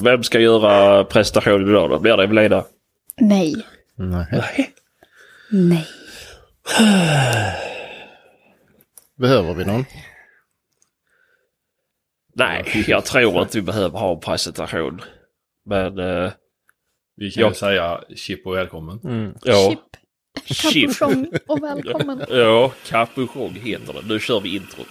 Vem ska göra presentationen idag då? Blir det Evelina? Nej. Nej. Nej. Behöver vi någon? Nej, jag tror inte vi behöver ha en presentation. Men eh, Vi kan ju Jag- säga chip och välkommen. ja. Chip. Chip. Capuchon och välkommen. Ja, Capuchon heter det. Nu kör vi introt.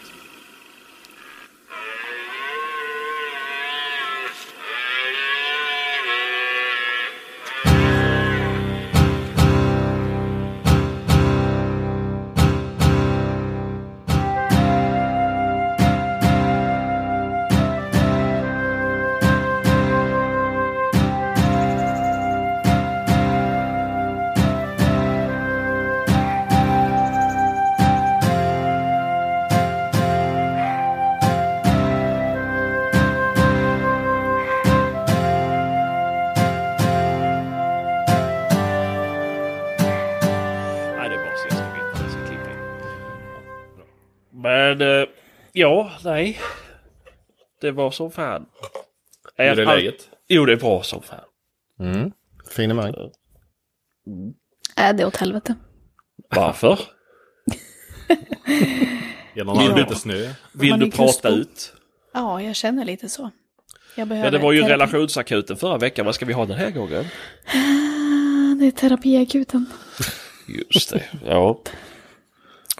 Ja, nej. Det var som fan. Hur är all- läget? Jo, det är bra som fan. Mm. Finemang. Äh, det är åt helvete. Varför? Genom Vill du- lite snö. Vill du är prata ut? Ja, jag känner lite så. Jag behöver Ja, det var ju terapi. relationsakuten förra veckan. Vad ska vi ha den här gången? Ah, Det är terapiakuten. Just det, ja.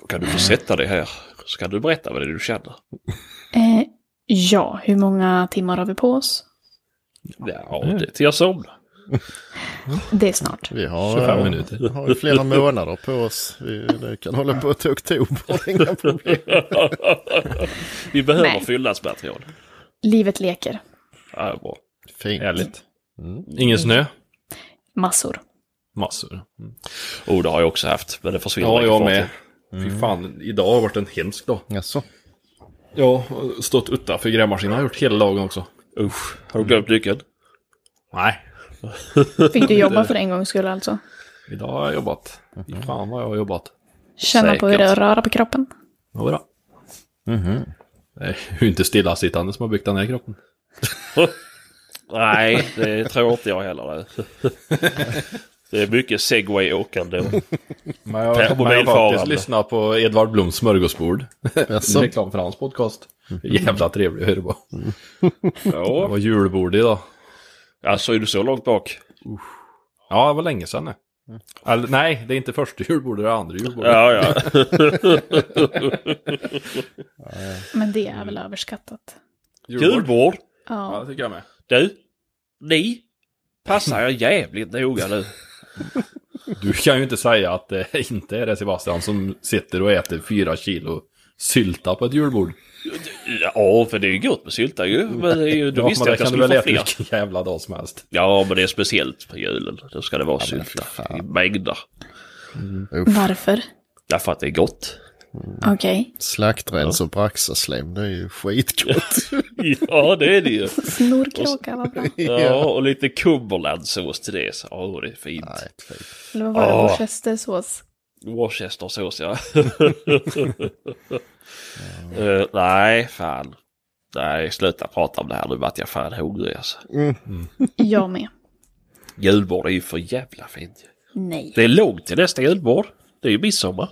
Då kan du få sätta dig här. Så kan du berätta vad det är du känner. Eh, ja, hur många timmar har vi på oss? Ja, det till jag somnar. Det är snart. Vi har, 25 eh, minuter. har ju flera månader på oss. Vi kan hålla på till oktober. är Inga problem. Vi behöver Nej. fyllnadsmaterial. Livet leker. Ja, bra. Fint. Härligt. Ingen snö? Massor. Massor. Mm. Oh, det har jag också haft. Men det försvinner Ja, jag fort. Med. Fy fan, idag har varit en hemsk dag. Jaså? Ja, stått utanför grävmaskinen har jag gjort hela dagen också. Usch, har du glömt nyckeln? Nej, Fick du jobba för en gångs skull alltså? idag har jag jobbat. Fy fan vad jag har jobbat. Känna på hur det röra på kroppen? Jodå. Mhm. Det är ju inte stillasittande som har byggt den här kroppen. Nej, det tror inte jag heller. Det är mycket segway-åkande. Jag har faktiskt lyssnat på Edvard Bloms smörgåsbord. Jaså? Reklam för hans podcast. Jävla trevlig att höra på. Det Ja, var julbord idag. alltså är du så långt bak? Ja, det var länge sedan nu. Eller, nej, det är inte första julbordet, det är andra julbordet. Ja, ja. Men det är väl överskattat? Julbord? Ja, Ja. det tycker jag med. Du, ni passar jag jävligt noga nu. Du kan ju inte säga att det inte är det Sebastian som sitter och äter fyra kilo sylta på ett julbord. Ja, för det är ju gott med sylta ju. Men det är ju, då Ja, visste men jag att jag kan skulle väl få fler. vilken jävla dag som helst. Ja, men det är speciellt på julen. Då ska det vara sylta i mängder. Varför? Därför att det är gott. Okej. Slaktrens och braxaslem, det är ju skitgott. Ja, det är det ju. Snorkråka, vad bra. Ja, och lite Cumberlandsås till det. Så, åh, det är fint. Nej, fint. Eller vad var det? Åh. Worcestersås? Worcestersås, ja. Eh, nej, fan. Nej, sluta prata om det här nu. vart jag fan hungrig alltså. Jag med. Julbord är ju för jävla fint. Nej. Det är långt till nästa julbord. Det är ju midsommar.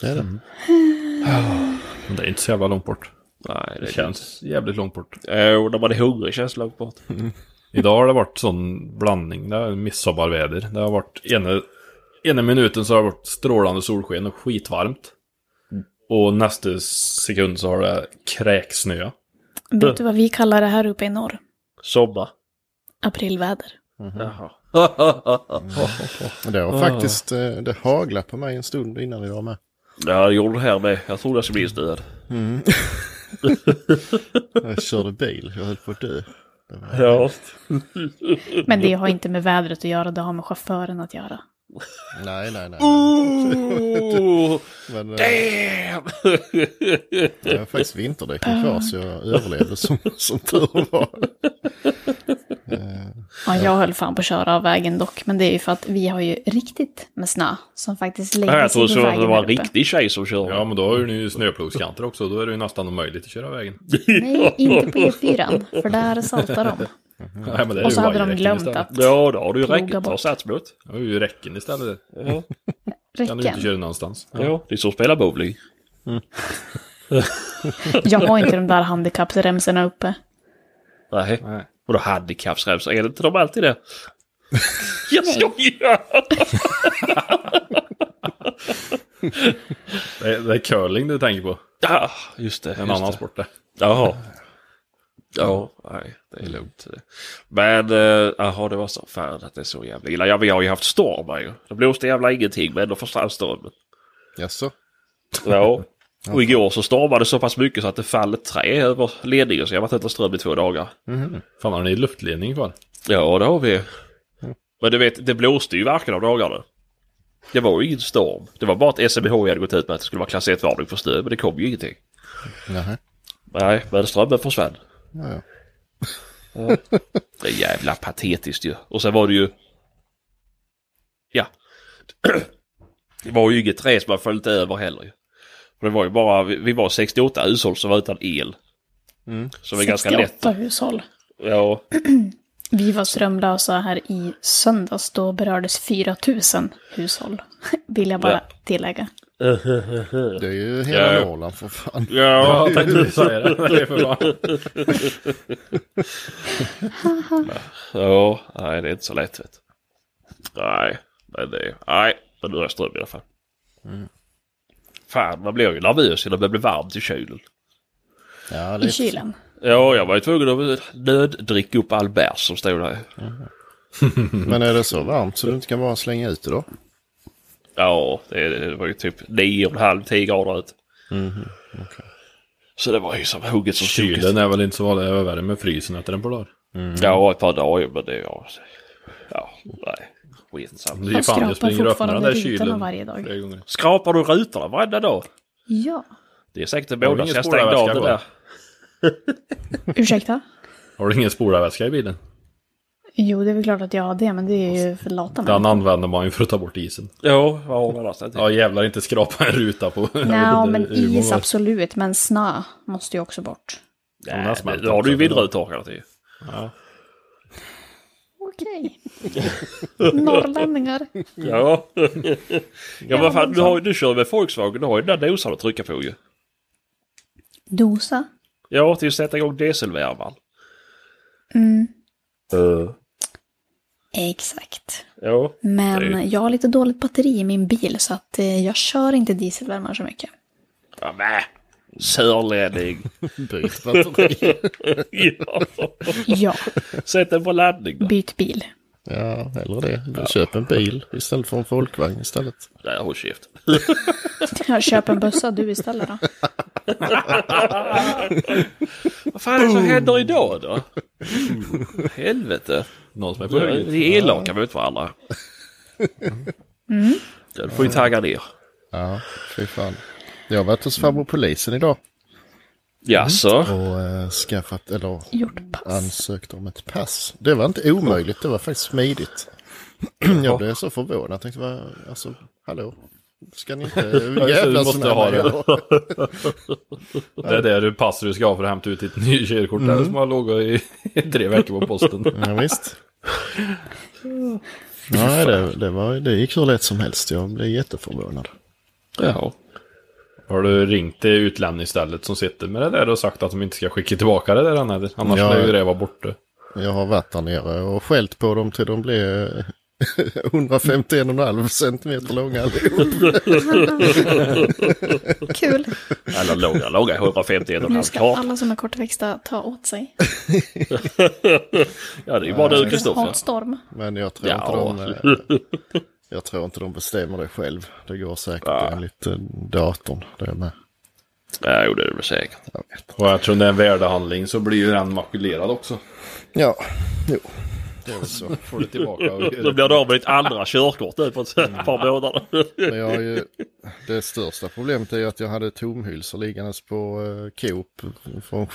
Det är det. Men det är inte så jävla långt bort. Nej, Det känns jävligt långt bort. Jo, när man är hungrig känns det långt bort. Idag har det varit sån blandning. Det är midsommarväder. Det har varit ena, ena minuten så har det varit strålande solsken och skitvarmt. Och nästa sekund så har det kräksnö. Vet du vad vi kallar det här uppe i norr? Sommar. Aprilväder. Jaha. Det har faktiskt eh, det haglat på mig en stund innan vi var med. Ja, det gjorde det här med. Jag trodde jag skulle bli snöad. Jag körde bil, jag höll på att dö. Ja. Men det har inte med vädret att göra, det har med chauffören att göra. Nej, nej, nej. Oh, Men, eh, damn! jag har faktiskt vinterdäcken kvar så jag överlevde som, som tur var. Eh, Ja, jag höll fan på att köra av vägen dock. Men det är ju för att vi har ju riktigt med snö som faktiskt lägger Jag sig på så att vägen det var en riktig tjej som körde. Ja, men då har ju ni snöplogskanter också. Då är det ju nästan omöjligt att köra vägen. Nej, inte på E4. För där saltar de. Nej, men det är Och så hade de glömt istället. att Ja, då har du ju räcket att ha bort. sats mot. Det är ju räcken istället. Ja. Kan du inte räcken. köra någonstans. ja, det är som att spela bowling. Jag har inte de där handikappsremsorna uppe. Nej. Nej. Och då handikappsremsor, är det inte de alltid det? Jag skojar! Det är, det är curling du tänker på. Ja, just det. En just annan det. sport det. Jaha. Ja, nej, det är lugnt. Men, eh, jaha, det var så fan att det är så jävla illa. Ja, vi har ju haft storm här ju. Det blåste jävla ingenting, men ändå försvann stormen. Jaså? Ja. Och igår så stormade det så pass mycket så att det fall ett trä över ledningen så jag har varit utan ström i två dagar. Fan, har ni luftledning kvar? Ja, det har vi. Men du vet, det blåste ju varken av dagarna. Det var ju ingen storm. Det var bara att SMHI hade gått ut med att det skulle vara klass 1-varning för snö, men det kom ju ingenting. Nähä. Nej, men strömmen försvann. Ja, ja. Det är jävla patetiskt ju. Och sen var det ju... Ja. Det var ju inget träd som har följt över heller ju. För det var ju bara, vi vi var 68 hushåll som var utan el. Mm. Som är ganska lätt. 68 hushåll. Ja, Vi var strömlösa här i söndags. Då berördes 4 000 hushåll. Vill jag bara Ja. tillägga. Det är ju hela Ja. Norrland för fan. ja, tänkte du säga det. Det är för bra. ja, nej det är inte så lätt vet du. Nej, men det, nej, men nu har jag ström i alla fall. Fan, man blir ju nervös när det blir varmt i kylen. Ja, I kylen. Ja, jag var ju tvungen att nöddricka upp all bärs som stod där. Men är det så varmt så du inte kan bara slänga ut det då? Ja, det, det var ju typ 9,5-10 grader ut. Så det var ju som hugget som Kylen stucket. är väl inte så vanligt. Det är värre med frysen efter en par dagar. Ja, ett par dagar men det var... Ja, nej. Skitsamma. Det är fan jag skrapar springer och öppnar den där kylen. varje dag. flera gånger. Skrapar du rutorna varenda dag? Ja. Det är säkert ingen sedan jag stängde av det där. Ursäkta? Har du ingen spolarvätska i bilen? Jo, det är väl klart att jag har det, men det är ju för lata Den använder man ju för att ta bort isen. Ja, vad annars inte? Ja jävlar inte skrapa en ruta på. inte men is absolut. Men snö måste ju också bort. Nej, då har du ju vindrutetorkarna till. Ja. Okej. Norrlänningar. Ja. ja, men fan, du, har, du kör med Volkswagen, du har ju den där dosan att trycka på ju. Dosa. Ja, till att sätta igång dieselvärmaren. Mm, Uh. exakt. Ja. Men jag har lite dåligt batteri i min bil så att eh, jag kör inte dieselvärmare så mycket. Ja. Sörlänning. Byt batteri. ja. Ja, Sätt den på laddning då. byt bil. ja, eller det. Du köper en bil istället för en folkvagn istället. Nej, håll käft. Jag köper en bussa du istället då. Vad fan är det som händer idag då? Helvete. Någon som är på hög. Vi är elaka mot varandra. Ja, du får ju tagga ner. Ja, fy fan. Jag har varit hos farbror polisen idag Jaså? och eh, skaffat, eller Gjort pass. ansökt om ett pass. Det var inte omöjligt, det var faktiskt smidigt. Jag blev så förvånad. Jag tänkte, vad, alltså, hallå? Ska ni inte jävlas måste med ha mig? det. Det är det du passar du ska ha för att hämta ut ditt nya körkort. Där som har legat i i tre veckor på posten. Ja, visst. Nej, det, det, var, det gick hur lätt som helst. Jag blev jätteförvånad. Jaha. Har du ringt till utlämningsstället som sitter med det där och sagt att de inte ska skicka tillbaka det där än, eller? Annars Ja. lär ju det vara borta. Jag har varit där nere och skällt på dem till de blev 151,5 centimeter långa allihop. Kul. Eller långa, långa 150 Nu en ska kvart. alla som är kortväxta ta åt sig. Ja, det är ju bara du Kristoffer. Men jag tror, Ja. inte de, eh, jag tror inte de bestämmer det själv. Det går säkert Ja. enligt eh, datorn. Det med. Ja, jo, det är det väl säkert. Och eftersom det är en värdehandling så blir ju den makulerad också. Ja, jo. Det är väl så. Får du tillbaka Då blir du av med ditt andra körkort nu på ett par månader. Men jag har ju, det största problemet är ju att jag hade tomhylsor liggandes på eh, Coop från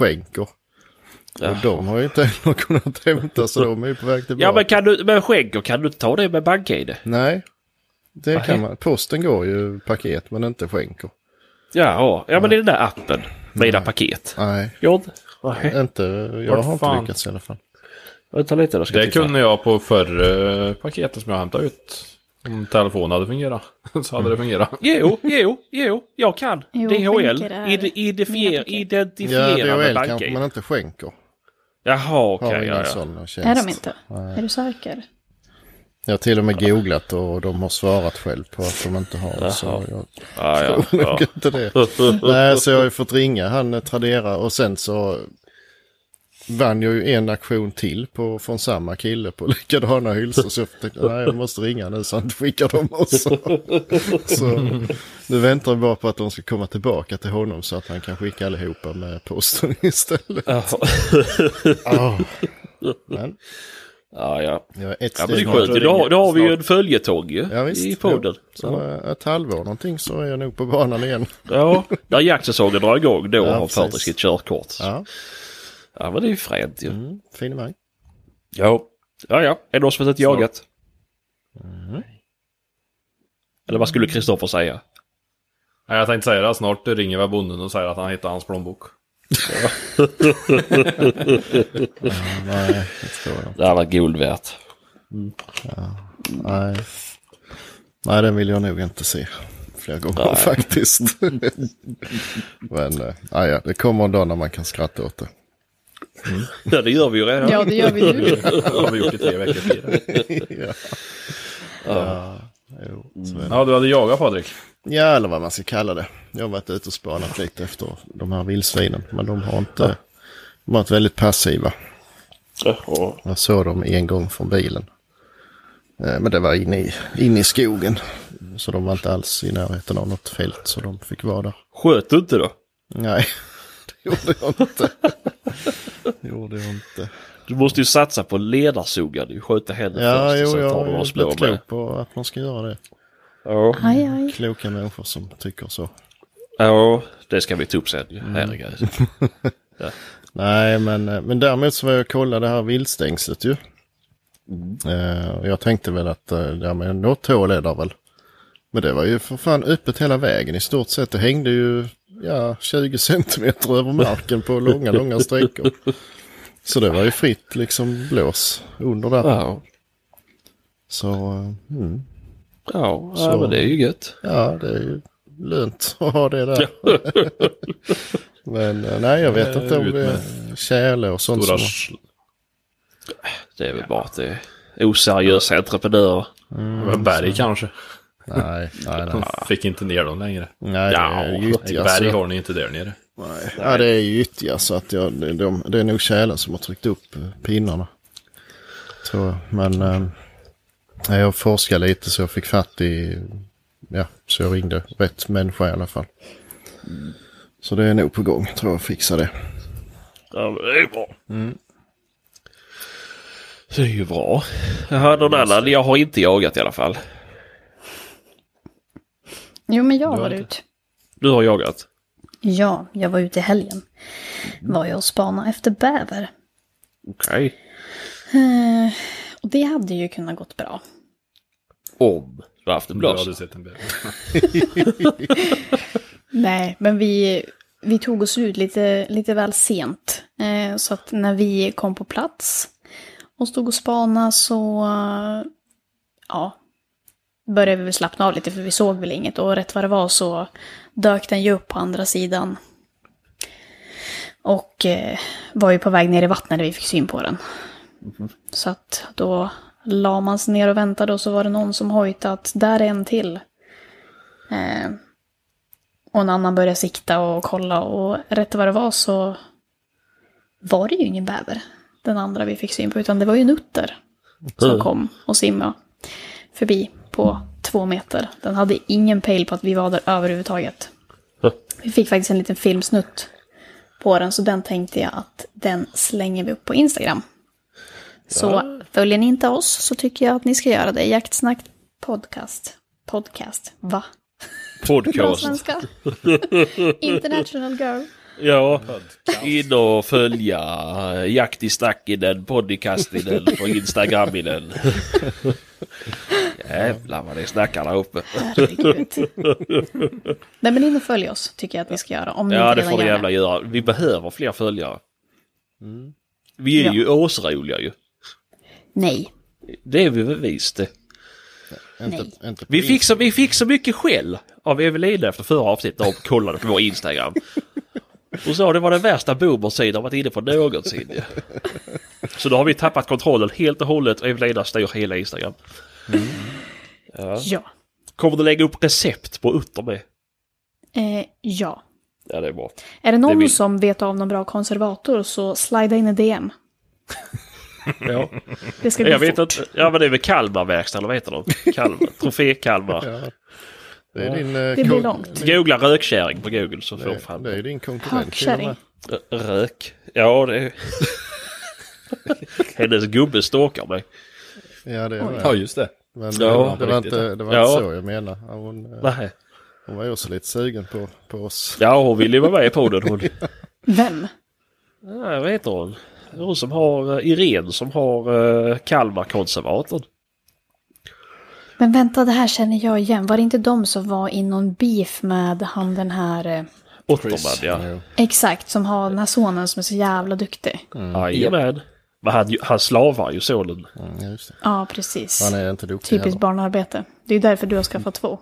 Schenker. Och de har ju inte heller kunnat hämta så de är ju på väg tillbaka. Ja men kan du, med skänker kan du inte ta det med bank-id? Nej, det Nej. kan man. Posten går ju paket men inte skänker. Jaha, ja men det är den där appen. Mina paket. Nej, Ja, nej. inte, jag Vart har inte fan? lyckats i alla fall. Vänta lite då ska Det jag titta. kunde jag på förra paketet som jag hämtade ut. Om telefonen hade fungerat. Så hade det fungerat. Jo, jo, jo, jag kan. Jo, DHL. skänker är Ide, identifier, mina paket. Ja, identifiera med DHL kanske bank-id. man inte skänker. Jaha, Har okej. ingen ja, ja. sån tjänst. Är de inte? Är du säker? Jag har till och med googlat och de har svarat själv på att de inte har det. Så Jaha. jag Ja, ja, tror nog ja. inte det. Nej, så jag har ju fått ringa han eh, Tradera och sen så vann jag ju en aktion till på, från samma kille på likadana hylsor. Så jag tänkte, nej jag måste ringa nu så han skickar dem också. Så nu väntar vi bara på att de ska komma tillbaka till honom så att han kan skicka allihopa med posten istället. Ja. Men Ja, ja. jag är ett Ja, men det är skönt. Då, då har vi ju en följetong ju. Ja, visst. I podden. Jo. Så eh, ett halvår någonting så är jag nog på banan igen. Ja, när jaktsäsongen drar igång då Ja, har precis. sitt körkort. Ja, Ja, men det är ju fränt ju. mm, finemang. Ja. Ja, ja. Är det någon som har sett jagat? Eller vad skulle Kristoffer säga? Nej, jag tänkte säga det. Snart ringer väl bonden och säger att han hittar hans plånbok. Nej, det tror jag inte. Det här var guld värt. Nej. Nej, den vill jag nog inte se flera gånger Nej. faktiskt. Men eh, ja, ja, det kommer en dag när man kan skratta åt det. Ja, det gör vi ju redan. Ja, det gör vi nu. Det har vi gjort i tre veckor tidigare. ja. Ja, så det. Ja, du hade jagat Patrik. ja, eller vad man ska kalla det. Jag har varit ute och spanat lite efter de här vildsvinen. Men de har inte de har varit väldigt passiva. Ja. Jag såg dem en gång från bilen. Eh, Men det var inne i, inne i skogen. Så de var inte alls i närheten av något fält. Så de fick vara där. Sköt du inte då? Nej, gjorde jag inte. det gjorde jag inte. Du måste ju satsa på ledarsugan. Du skjuter henne Ja, först och jo, sen jag tar du har och slår blivit med. klok på att man ska göra det. Ja. Aj, aj. Kloka människor som tycker så. ja, det ska vi ta upp sen ju. Herregud. Nej, men, eh, men däremot så var jag och kollade det här viltstängslet ju. Eh, och jag tänkte väl att eh, ja, men något hål är där väl. Men det var ju för fan öppet hela vägen i stort sett. Det hängde ju ja, 20 centimeter över marken på långa, långa sträckor. Så det var ju fritt liksom blås under där. Ja, Så eh, mm, ja, Så- ja men det är ju gött. ja, det är ju lönt att ha det där. Men eh, nej, jag vet inte om det är tjäle och sånt. Stora... Som, Det är väl bara att det är oseriösa entreprenörer. Mm. Berg kanske. Nej, nej, nej. Fick inte ner dem längre. Nej, Ja, det är gyttja. berg har ni inte där nere. Nej. Ja, det är gyttja så att jag, det, de, det är nog tjälen som har tryckt upp eh, pinnarna. Tror jag. Men eh, jag forskade lite så jag fick fatt i, ja, så jag ringde rätt människa i alla fall. Så det är nog på gång, tror jag, fixa det. Ja, det är bra. Det är ju bra. Jag har någon annan. Jag har inte jagat i alla fall. Jo, men jag Du har var inte- ute. Du har jagat? Ja, jag var ute i helgen. Var jag och spanade efter bäver. Okej. Eh, och det hade ju kunnat gått bra. Om du har haft en Du blås. hade sett en bäver. Nej, men vi, vi tog oss ut lite, lite väl sent. Eh, så att när vi kom på plats och stod och spana så ja, började vi väl slappna av lite för vi såg väl inget. Och rätt vad det var så dök den ju upp på andra sidan. Och eh, var ju på väg ner i vattnet när vi fick syn på den. Så att då la man sig ner och väntade och så var det någon som hojtade att där är en till. Eh, och en annan började sikta och kolla och rätt vad det var så var det ju ingen bäver. Den andra vi fick syn på, utan det var ju en utter som Mm. kom och simmade förbi på två meter. Den hade ingen pejl på att vi var där överhuvudtaget. Mm. Vi fick faktiskt en liten filmsnutt på den, så den tänkte jag att den slänger vi upp på Instagram. Så följer ni inte oss så tycker jag att ni ska göra det. Jaktsnack podcast. Podcast, va? Podcast. International girl. Ja, in och följa Jakt i Snackinen, Podcastinen på Instagraminen. Jävlar vad det snackar där uppe. Nej men in och följ oss tycker jag att ni ska göra. Om ni Ja, inte det får ni jävla göra. Vi behöver fler följare. Vi är Ja. ju åsroliga ju. Nej. Det är vi väl visst det. Nej. Vi fick, så, vi fick så mycket skäll av Evelina efter förra avsnittet när hon kollade på vår Instagram. Hon sa det var den värsta boomersidan varit inne på någonsin. Så då har vi tappat kontrollen helt och hållet och Evelina styr hela Instagram. Ja. Kommer du lägga upp recept på utter med? Eh, ja. Ja, det är bra. Är det någon Det vill- som vet av någon bra konservator så slida in i DM. Ja. Det ska gå Jag vet fort. inte. Ja, men det är väl Kalmarverkstad eller vad heter de? Kalmar. Trofé Kalmar. Ja. Det är din... eh, Det blir långt. Googla rökkärring på Google så får du Det, fram det är din konkurrent till och Hakkärring. med. Rö- Rök. Ja, det är... Hennes gubbe stalkar mig. Ja, det är Ja, det. just det. Men Ja, det var, på det var riktigt, inte, ja. det var Ja. inte så jag menade. Ja, Hon, eh, Nej. hon var ju också lite sugen på, på oss. Ja, hon vill ju vara med i podden hon. Vem? Ja, vad heter hon? Hon som har eh, Irene som har uh, Kalmarkonservatorn. Men vänta, det här känner jag igen. Var det inte de som var i någon beef med han den här... Eh, Otterman ja. Exakt, som har den här sonen som är så jävla duktig. Jajamän. Men han, han slavar ju sonen. Mm, ja, just det. Ja, precis. Han är inte duktig Typiskt heller. barnarbete. Det är därför du har skaffat två.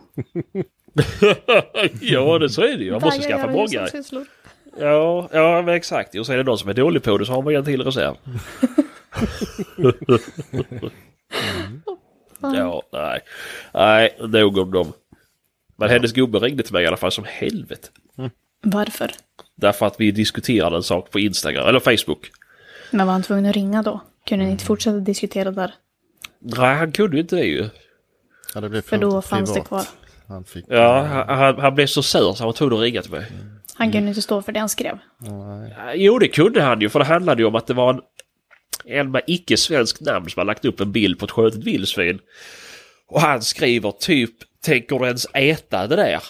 ja, det så är det ju. Man måste skaffa många. Ja, ja men exakt. Och så är det någon som är dålig på det så har man en till reserv. ja, nej. Nej, nog om dem. Men hennes gubbe ringde till mig i alla fall som helvete. Varför? Därför att vi diskuterade en sak på Instagram, eller Facebook. Men var han tvungen att ringa då? Kunde ni inte fortsätta diskutera där? Nej, han kunde ju inte det ju. Ja, det blev För då privat. fanns det kvar. Han fick... Ja, han, han- han blev så sur så han var tvungen att ringa till mig. Han kunde inte stå för det han skrev. Ja, Jo, det kunde han ju, för det handlade ju om att det var en, en med icke-svensk namn som har lagt upp en bild på ett skjutet vildsvin. Och han skriver typ, tänker du ens äta det där?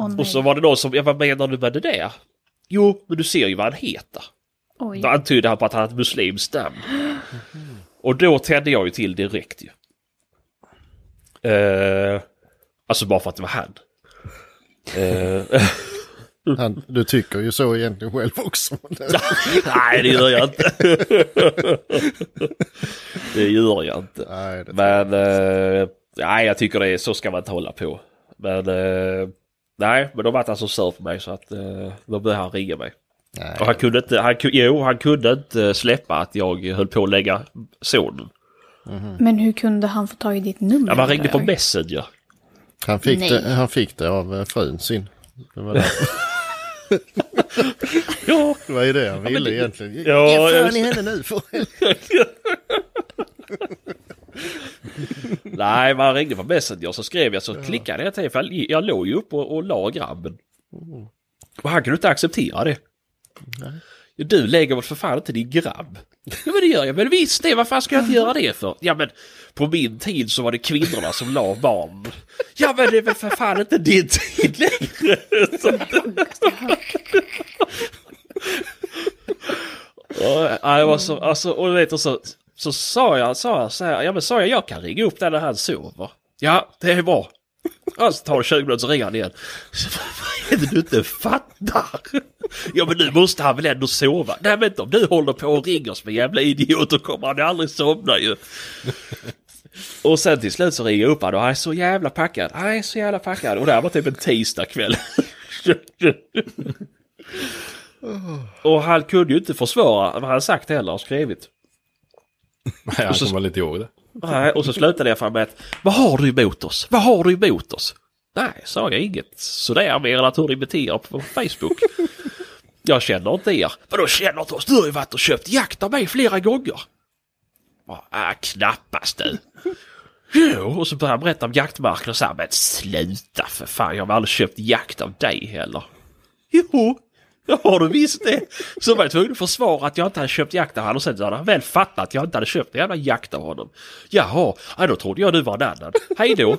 Nej. Och så var det någon som, ja vad menar du med det där? Jo, men du ser ju vad han heter. Oj. Då antydde han på att han hade ett muslimskt namn. Och då tände jag ju till direkt ju. Eh, alltså bara för att det var han. Eh, Han, du tycker ju så egentligen själv också. nej, det gör jag inte. det gör jag inte. Nej, det Men eh, nej, jag tycker det är så ska man inte hålla på. Men eh, nej, men de var så sur för mig så att eh, då började han ringa mig. Nej. Och han kunde inte, han, jo, han kunde inte släppa att jag höll på att lägga sonen. Men hur kunde han få tag i ditt nummer? Ja, man ringde på? Messenger. Han, fick Nej. det, han fick det av eh, frun sin. Det var, det. Ja, det var ju det han ville egentligen. Ja, Ge fan i det. henne nu för nej, man ringde på Messenger så skrev jag så klickade jag till för jag låg ju upp och, och la grabben. Och han kunde inte acceptera det. Du lägger väl för fan inte din grabb? Ja men det gör jag, men visst det, vad fan ska jag inte göra det för? Ja men på min tid så var det kvinnorna som la barn. Ja men det är väl för fan inte din tid längre. Så Och, ja, jag var så, alltså, och vet, och så, så sa jag, sa jag så här, ja men sa jag, jag kan ringa upp den när han sover. Ja, det är bra. Och så tar det 20 minuter så ringer han igen. Så, Vad är det du inte fattar? Ja men nu måste han väl ändå sova? Nej men om du håller på och ringer som en jävla idiot då kommer han aldrig somna ju. Och sen till slut så ringer jag upp honom och han är så jävla packad. Han är så jävla packad. Och det här var typ en tisdag kväll. och han kunde ju inte försvara vad han sagt heller och skrivit. Nej, han kommer inte ihåg det. Nej, och så slutade jag fram med att Vad har du emot oss? Vad har du emot oss? Nej, sa jag inget sådär mer än att hur ni beter er på Facebook. jag känner inte er. Vadå känner inte oss? Du har ju varit och köpt jakt av mig flera gånger. Ah, knappast du. Jo, och så började han berätta om jaktmarken och sa men sluta för fan, jag har aldrig köpt jakt av dig heller. Jo, Ja, har du visst det? Så var jag tvungen att försvara att jag inte hade köpt jakt av honom och sen hade han väl fattat att jag inte hade köpt en jävla jakt av honom. Jaha, ja, då trodde jag du var en annan. Hej då!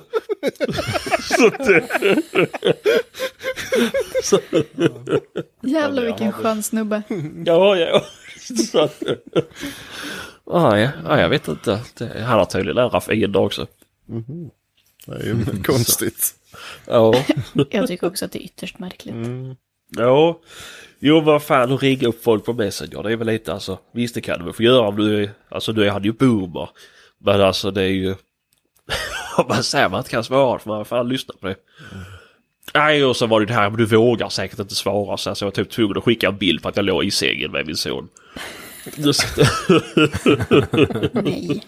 Så att, Jävlar vilken skön snubbe. Ja, ja. Så att- Ja, ja, ja, jag vet inte. Det, han har tydligen lära fiender också. Det är ju konstigt. Ja. Jag tycker också att det är ytterst märkligt. Ja. Jo, vad fan, att ringa upp folk på Messenger, det är väl lite alltså. Visst, det kan du väl få göra om du är, alltså du hade ju boomer. Men alltså det är ju... Om man säger man inte kan svara, för man fan lyssna på det. Nej, och så var det det här, men du vågar säkert inte svara. Så jag var typ tvungen att skicka en bild på att jag låg i sängen med min son. Just- Nej.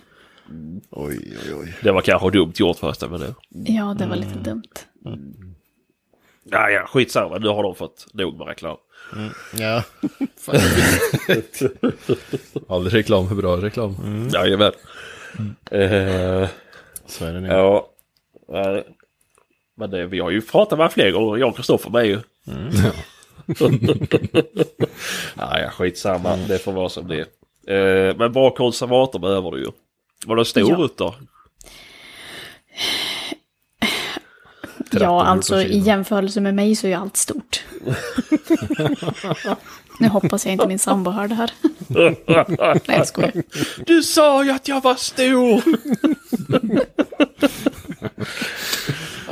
Oj, oj, oj. det var kanske dumt gjort förresten, men det... Ja, det var lite dumt. Ja, ja, skitsamma. Nu har de fått nog med reklam. Ja, faktiskt. All reklam är bra reklam. Mm. Jajamän. Eh, Så är det nu. ja. eh, Men det, vi har ju pratat med fler gånger, jag och Kristoffer med ju. ja, ja, skitsamma. Det får vara som det är. Eh, Men bra konservator behöver du ju. Var det stor Ja. ut då? Ja, alltså i jämförelse med mig så är ju allt stort. nu hoppas jag inte min sambo hör det här. Nej, jag skojar. Du sa ju att jag var stor!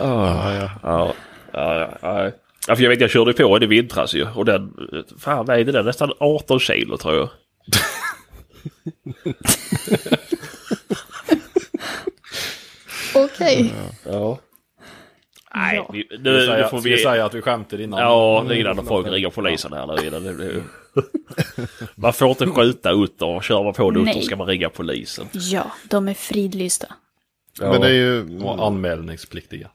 Ja, ja. Ja, ja, ja, ja. ja för jag vet jag körde på den i vintras ju. Och den, fan vägde den nästan 18 kilo tror jag. Okej. Ja. Nej, Ja. vi, nu, nu säger, får vi vi... säga att vi skämtar innan? Ja, det är innan folk ringer polisen här nu innan det blir... Man får inte skjuta utter och kör man på en utter ska man ringa polisen. Ja, de är fridlysta. Men det är ju... Och anmälningspliktiga.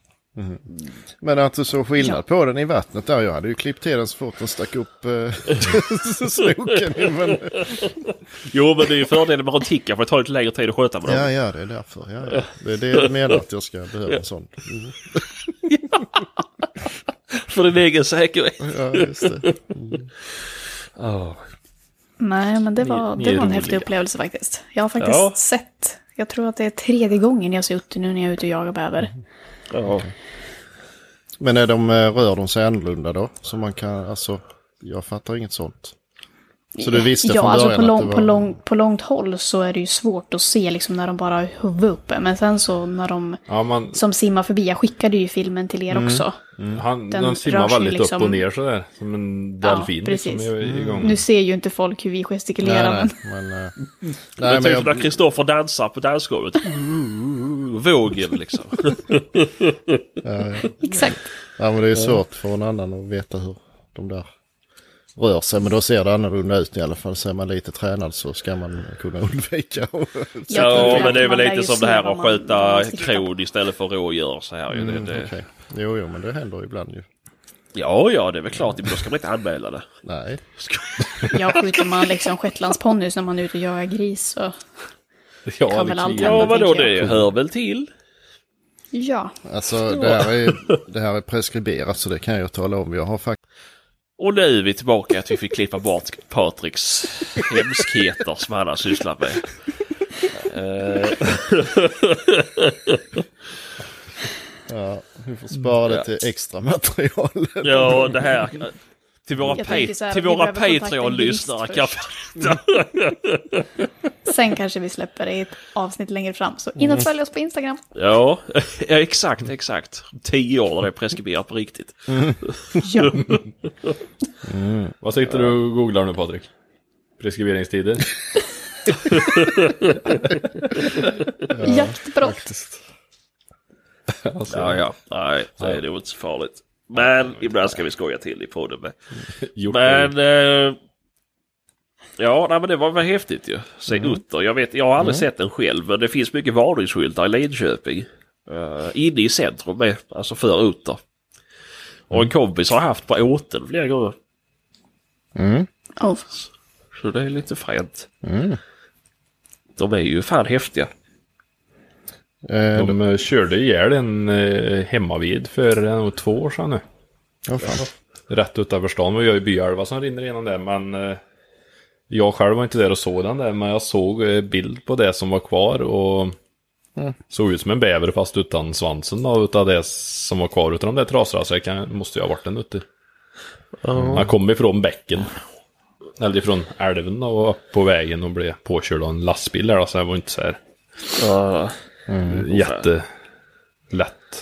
Men att du såg skillnad Ja. på den i vattnet där. Jag hade ju klippt till den så fort den stack upp eh, snoken. Men, Jo, men det är ju fördelen med Ronticka för det tar lite längre tid att sköta med dem. ja, ja, det är därför. Ja, ja. Det är det jag menar att jag ska behöva en sån. Mm. För din egen säkerhet. Ja, just det. Oh. Nej, men det var, det var en häftig upplevelse faktiskt. Jag har faktiskt Ja. sett, jag tror att det är tredje gången jag ser ute nu när jag är ute och jagar bäver. Ja. Men är de, eh, rör de sig annorlunda då? Så man kan, alltså, jag fattar inget sånt. Så du visste ja, från alltså början på, att lång, det var... på, lång, på långt håll så är det ju svårt att se liksom när de bara har huvudet uppe. Men sen så när de Ja, man, som simmar förbi, jag skickade ju filmen till er också. han, Den den simmar väldigt liksom- upp och ner sådär. Som en delfin precis. liksom, är igång. Nu ser ju inte folk hur vi gestikulerar, Nej, nej, men, eh, Men nej, men typ när jag, Kristoffer dansar på dansgolvet. Vågen liksom. exakt. ja, men det är svårt för en annan att veta hur de där rör sig. Men då ser det annorlunda ut i alla fall. Så är man lite tränad så ska man kunna undvika. Ja, men det är väl lite som det här att skjuta kron istället för rådjur så här. ju. Det, det. Okej. Jo, jo, men det händer ibland ju. Ja, ja, det är väl klart. Då ska man inte anmäla det. Nej. Ja, skjuter man liksom shetlandsponnys när man är ute och jagar gris så... ja, kan väl allt ja. hända. Ja, vadå? Det jag. hör väl till? Ja, Alltså det här, är, det här är preskriberat så det kan jag tala om. Jag har faktiskt... Och nu är vi tillbaka att vi fick klippa bort Patriks hemskheter som han har sysslat med. Eh, Ja, vi får spara det till extra material. ja, det här... Till våra, pa- här, till våra Patreon-lyssnare jurist kan sen kanske vi släpper ett avsnitt längre fram. Så in och följ oss på Instagram. Ja, ja, exakt, exakt. Tio år när det är preskriberat på riktigt. Ja, Vad sitter du och googlar nu Patrik? Preskriberingstider? jaktbrott. Alltså, Ja, ja. Nej, det är nog inte så farligt. Men ibland ska vi skoja till i podden med. Men... Eh, ja, nej, men det var väl häftigt ju. Se utter. Jag, vet, jag har aldrig sett den själv, men det finns mycket varningsskyltar i Linköping. Uh, inne i centrum med, alltså för utter. Och en kompis har haft på åten flera gånger. Mm. Så det är lite fränt. Mm. De är ju fan häftiga. Eh, De eh, körde ihjäl en eh, hemmavid för eh, två år sedan nu. oh, fan. Rätt utanför stan. Vi har ju byälva som rinner igenom där men jag själv var inte där och såg den där men jag såg bild på det som var kvar och Såg ut som en bäver fast utan svansen då, utav det som var kvar utav de där trasorna. Så det måste ju ha varit en uti. Han kom ifrån bäcken. Eller ifrån älven då, och upp på vägen och blev påkörd av en lastbil där då, så det var inte så här Ja. jättelätt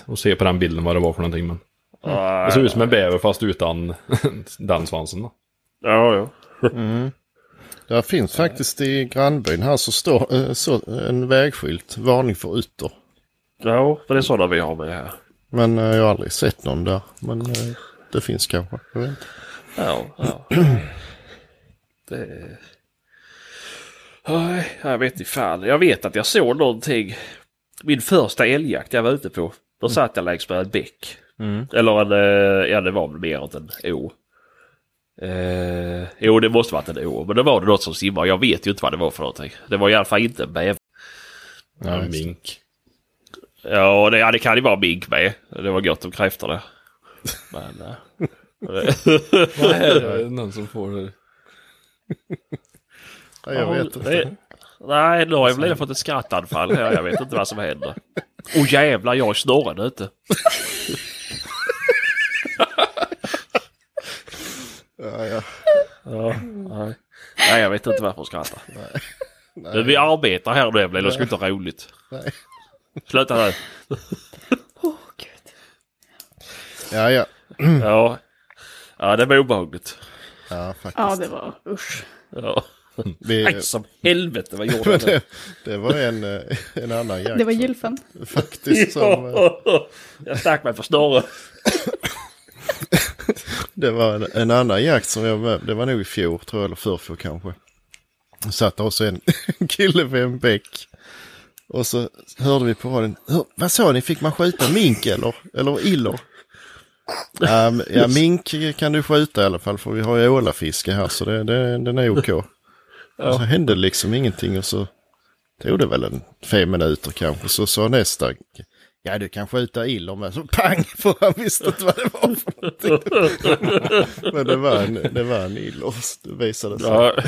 att se på den bilden vad det var för någonting. Men Ja, det såg ut som en bäver fast utan den svansen då. ja, ja. Där finns faktiskt i grannbyn här så står eh, så, en vägskylt. Varning för ytter. Ja, för det är sådana vi har med här. Men eh, jag har aldrig sett någon där. Men eh, det finns kanske. Jag vet inte. Ja, ja. Det... Nej, jag vet inte fan. Jag vet att jag såg någonting. Min första älgjakt jag var ute på. Då satt jag längs med en bäck. Eller en, eh, ja det var väl mer än en å. Eh, jo det måste varit en å. Men det var det något som simmar. Jag vet ju inte vad det var för någonting. Det var i alla fall inte en bäver. Ja, en mink. Ja det, ja, det kan ju vara mink med. Det var gott om kräftor det. Men... eh, Vad är det? Någon som får det? Ja, jag vet inte. Nej, nu har jag väl fått ett skrattanfall här. Jag vet inte vad som händer. Åh oh, jävlar, jag snorren ute. Ja, ja. Ja, nej. nej, jag vet inte varför jag skrattar. Men vi arbetar här nu, Evelyn. Det skulle inte vara roligt. Nej. Sluta nu. Åh, gud. Ja, ja. Ja. ja, det var obehagligt. Ja, faktiskt. Ja, det var usch. Ja. Vi, Nej, som helvete vad gjorde det, det var en, eh, en annan jakt Det var gylfen. faktiskt. Som, eh, Jag stack mig för snorren. det var en, en annan jakt som jag med. Det var nog i fjol tror jag, eller förrfjol kanske. Satt också en kille vid en bäck. Och så hörde vi på radion. "Hör, Vad sa ni, fick man skjuta mink eller? Eller illor? Um, ja, mink kan du skjuta i alla fall för vi har ju ålafiske här så det, det, den är OK. Och så hände liksom ingenting och så tog det väl en fem minuter kanske. Så sa nästa, ja du kan skjuta illor med. Så pang, för han visste inte vad det var för någonting. Men det var en, det var en illor, det visade sig. Ja,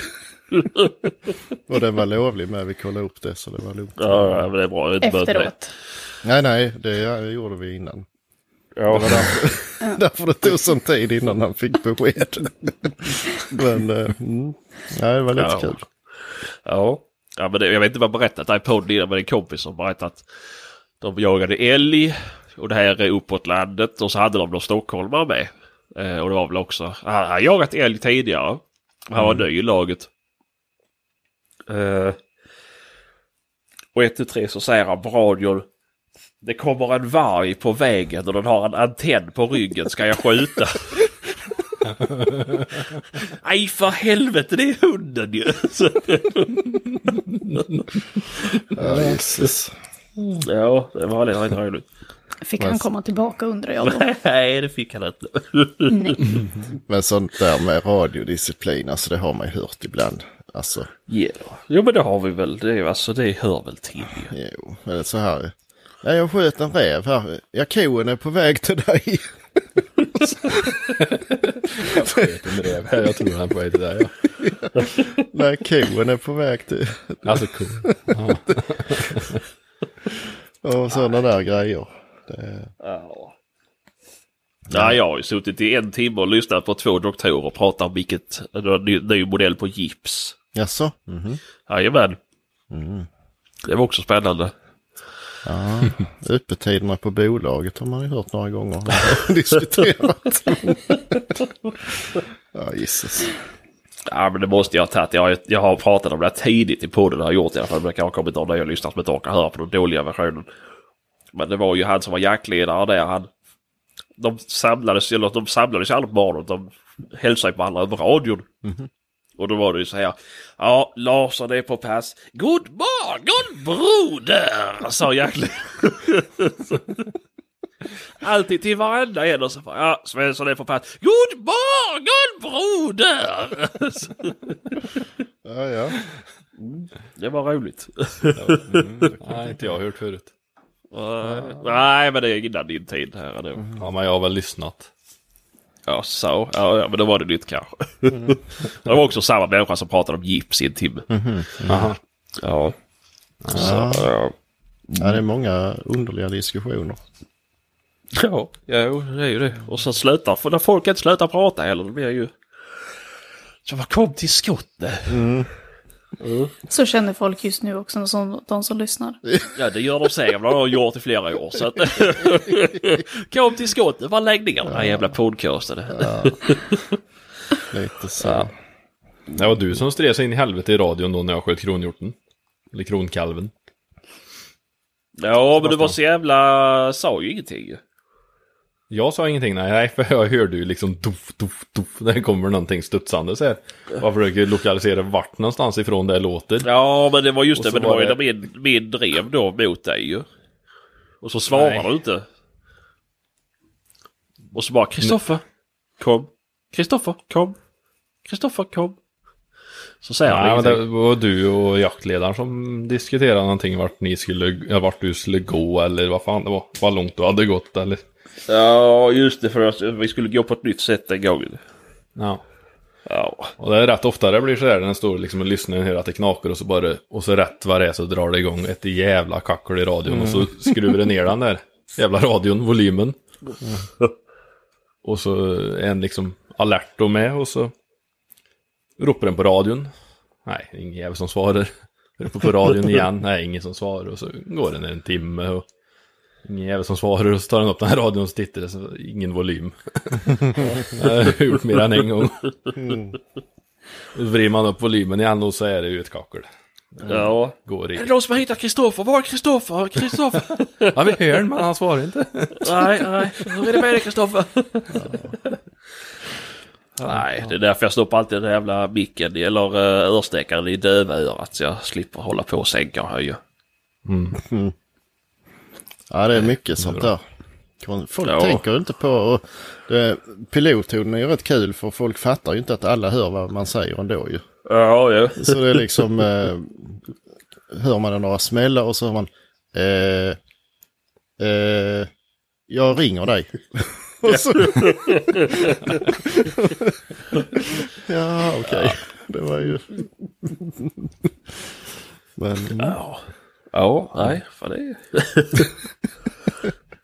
Och den var lovlig med, vi kollade upp det så det var lugnt. ja, men det är bra. Efteråt. Nej, nej, det gjorde vi innan. Ja. Därför det tog sån tid innan han fick besked. Men, eh, mm, ja, det var lite Ja. kul. Ja, ja men det, jag vet inte vad jag berättat det här i podden innan, men det en kompis som berättat att de jagade älg och det här är uppåt landet och så hade de några stockholmare med. Eh, och det var väl också, han har jagat älg tidigare. Han var ny i laget. Eh, och ett till tre så säger han på radion det kommer en varg på vägen och den har en antenn på ryggen. Ska jag skjuta? Nej för helvete, det är hunden ju! Ja, Jesus. Ja, det var lite lite roligt. Fick han komma tillbaka undrar jag då. Nej, det fick han inte. Men sånt där med radiodisciplin, alltså det har man ju hört ibland. Alltså, Ja, jo men det har vi väl. Det, är, alltså, det hör väl till ju. jo, men det är så här. Ja, jag sköt en räv här. Ja, kon är på väg till dig. En rev här, jag tror han är på väg till där ja. Nej, kon är på väg till... Alltså. Ja. Och sådana där grejer. Det... Ja. Nej, jag har ju suttit i en timme och lyssnat på två doktorer prata om vilket ny, ny modell på gips. Jaså? Mhm. Jajamän. Det var också spännande. Ja, öppettiderna på bolaget har man ju hört några gånger. Diskuterat. ja, gissas. Ja, men det måste jag ha tagit. Jag har, jag har pratat om det här tidigt i podden. Har jag gjort i alla fall. Men det kan ha kommit av när jag som inte orkar höra på den dåliga versionen. Men det var ju han som var jaktledare där. Han, de samlades, eller de samlades alla på morgonen. De hälsade på varandra över radion. Och då var det ju så här. Ja, Larsson är på pass. God morgon broder! Sa jaktledaren. Alltid till varenda en och så bara, ja, Svensson är på pass. God morgon broder! Ja, ja. Det var roligt. Nej, inte jag hört förut. Nej, men det är innan din tid här nu. Ja, men jag har väl lyssnat. Ja, så. Ja, ja, men då var det nytt kanske. det var också samma människa som pratade om gips i en timme. Aha. Ja. Så, ja. Ja, det är många underliga diskussioner. Ja, ja det är ju det. Och så slutar, för när folk inte slutar prata heller, det blir ju... Så vad kom till skottet? Så känner folk just nu också, som, de som lyssnar. Ja, det gör de säkert. Det har de gjort i flera år. Så att... kom till skottet, vad lägg ner den här jävla podcasten. Lite så. Ja. Det var du som stred sig in i helvete i radion då när jag sköt kronhjorten. Eller kronkalven. Ja, men du var så jävla... Sa ju ingenting. Jag sa ingenting, nej, nej, för jag hörde ju liksom doff, doff, doff, när det kommer någonting studsande så här. Jag försöker lokalisera vart någonstans ifrån det låter. Ja, men det var just det. Men det var var ju det- när min, min drev då mot dig ju. Och så svarar Nej. du inte. Och så bara Kristoffer, kom. Kristoffer, kom. Kristoffer, kom. Så säger han Ja, men det ingenting. var du och jaktledaren som diskuterade någonting vart ni skulle, vart du skulle gå eller vad fan det var. Vad långt du hade gått eller. Ja, just det. För att vi skulle gå på ett nytt sätt den gången. Ja. Ja. Och det är rätt ofta det blir sådär när den står liksom och lyssnar och hör att det knakar och så bara, och så rätt vad det är så drar det igång ett jävla kackel i radion och så skruvar det ner den där jävla radion, volymen. Och så är en liksom alert och med och så ropar den på radion. Nej, ingen jävel som svarar. Ropar på radion igen, nej ingen som svarar och så går den en timme och ingen jävel som svarar och så tar den upp den här radion och så tittar det så ingen volym. Jag har gjort mer än en gång. Då vrider man upp volymen igen och så är det ju ett kakel. Ja. Går i. Är det någon som har hittat Kristoffer? Var är Kristoffer? Kristoffer? Ja, vi hör den, men han svarar inte. nej, nej. Hur är det med dig Kristoffer? Nej, det är därför jag stoppar alltid den jävla micken eller uh, örstekaren i dövörat så jag slipper hålla på och sänka och höja. Ja, det är mycket sånt där. Folk Ja. tänker inte på... Och det, är ju rätt kul för folk fattar ju inte att alla hör vad man säger ändå ju. Ja, ja. Så det är liksom... Eh, hör man några smällar och så hör man... Eh, eh, jag ringer dig. så... ja, okej. Det var ju... Men... Ja, ja nej, för det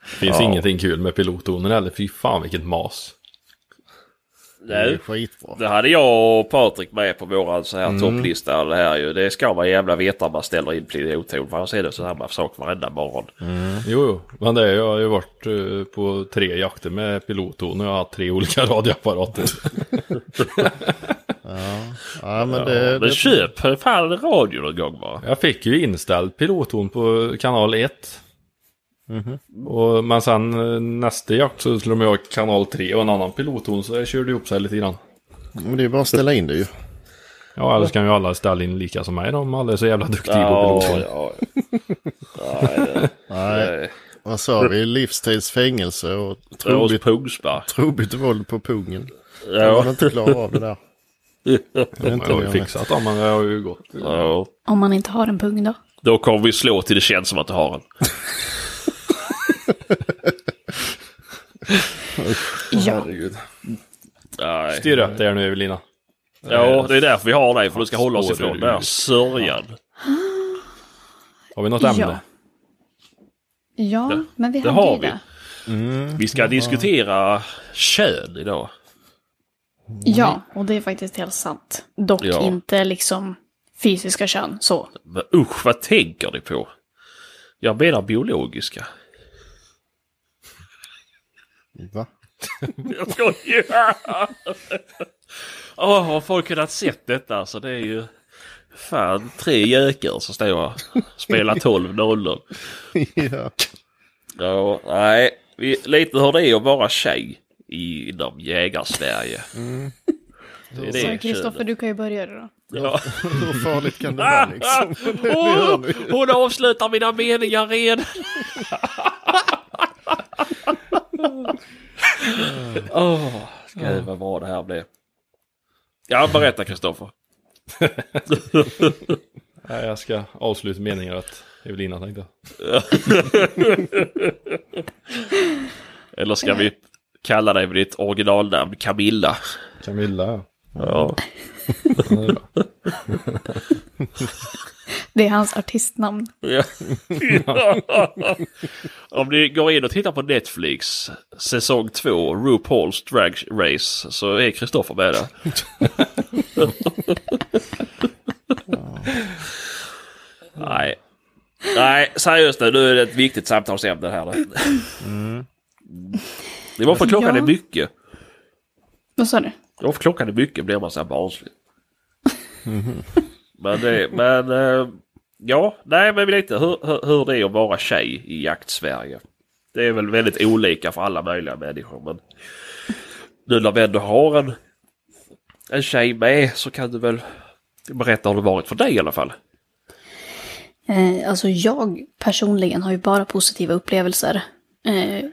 Finns Ja. ingenting kul med pilottonen heller. Fy fan vilket mas. Det är skitbra. Det hade jag och Patrik med på våran så här topplista. Det, här ju. det ska man jävla veta om man ställer in pilotton. För annars är det här sak varenda morgon. Jo, jo. Men det jag har ju varit eh, på tre jakter med pilotton och jag har haft tre olika radioapparater. Ja, men Ja, det... men det köp för fan radio någon gång bara. Jag fick ju inställd pilotton på kanal 1. Och, men sen eh, nästa jakt så skulle de ju ha kanal 3 och en annan pilotton så det körde ihop sig lite grann. men det är bara att ställa in det ju. Ja, eller så kan ju alla ställa in lika som mig då, om alla är så jävla duktiga på Ja, pilotton. ja. Nej, det- Nej, det- vad sa vi? Livstidsfängelse och det trubbigt, trubbigt våld på pungen. Jag Ja. har inte klarat av det där. Det är Jag inte har det ju jag fixat dem, men det har ju gått. ja. Om man inte har en pung då? Då kommer vi slå till det känns som att du har en. Ja. Herregud. Nej. Styr upp det här nu Evelina. Ja, det är därför vi har dig. För du ska hålla oss ifrån ur. den där sörjan. Har vi något Ja. ämne? Ja, men vi det hade har ju vi. det. Vi ska diskutera kön idag. Ja, och det är faktiskt helt sant. Dock Ja. inte liksom fysiska kön så. Men usch, vad tänker ni på? Jag menar biologiska. Va? Jag skojar! Åh, har folk kunnat sett detta så det är ju fan tre gökar som står och spelar 12-0. ja. Ja, nej. Vi, lite hur det är att vara tjej i- inom jägarsverige. Det är Så det Kristoffer, du kan ju börja då. Ja. Hur farligt kan det vara liksom? Ni. hon avslutar mina meningar redan. Åh, gud vad bra det här blev. Ja, berätta Kristoffer. Nej, jag ska avsluta meningen att Evelina tänkte. Eller ska vi kalla dig med ditt originalnamn Camilla? Camilla, ja. Ja. Det är är hans artistnamn. Ja. Om ni går in och tittar på Netflix, säsong 2, RuPaul's Drag Race, så är Kristoffer med där. Nej. Nej, seriöst nu, nu är det ett viktigt samtalsämne här. Det var för klockan är Ja. mycket. Vad sa du? Det var för klockan är mycket blir man så här barnslig. men det, men eh, ja, nej men lite hur, hur, hur det är att vara tjej i jakt-Sverige. Det är väl väldigt olika för alla möjliga människor men nu när vi ändå har en, en tjej med så kan du väl berätta hur det varit för dig i alla fall. Eh, alltså jag personligen har ju bara positiva upplevelser. Eh,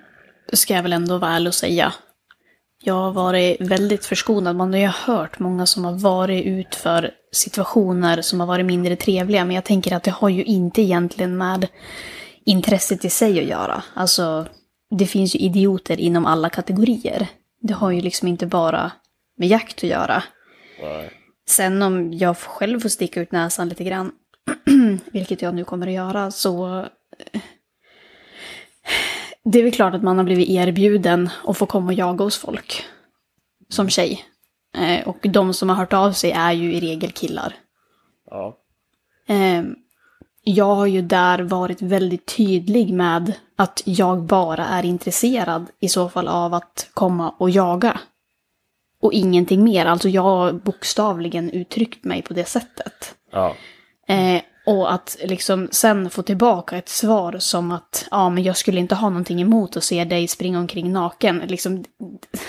ska jag väl ändå vara ärlig och säga. Jag har varit väldigt förskonad. Man har ju hört många som har varit ut för situationer som har varit mindre trevliga. Men jag tänker att det har ju inte egentligen med intresset i sig att göra. Alltså, det finns ju idioter inom alla kategorier. Det har ju liksom inte bara med jakt att göra. Nej. Sen om jag själv får sticka ut näsan lite grann, vilket jag nu kommer att göra, så... Det är väl klart att man har blivit erbjuden att få komma och jaga hos folk. Som tjej. Eh, Och de som har hört av sig är ju i regel killar. Ja. Eh, Jag har ju där varit väldigt tydlig med att jag bara är intresserad i så fall av att komma och jaga. Och ingenting mer. Alltså jag har bokstavligen uttryckt mig på det sättet. Ja. Eh, och att liksom sen få tillbaka ett svar som att ja, men jag skulle inte ha någonting emot att se dig springa omkring naken. Liksom,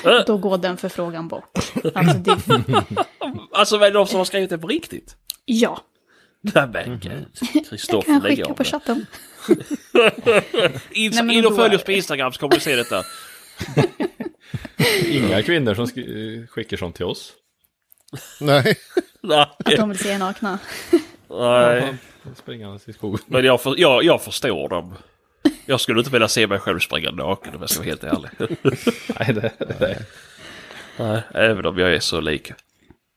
Äh. då går den förfrågan bort. Alltså det, Alltså är det de som har skrivit det på riktigt? ja, Nej men gud. jag Kristoffer kan lägg skicka på det. chatten. In, Nej, in och följ oss på Instagram så kommer du se detta. Inga kvinnor som skri- skickar sånt till oss. Nej. Nej. Att de vill se nakna. Nej. Springandes i skogen. Men jag, för, jag, jag förstår dem. Jag skulle inte vilja se mig själv springa naken om jag ska vara helt ärlig. Nej, det, det. Nej, även om jag är så lik.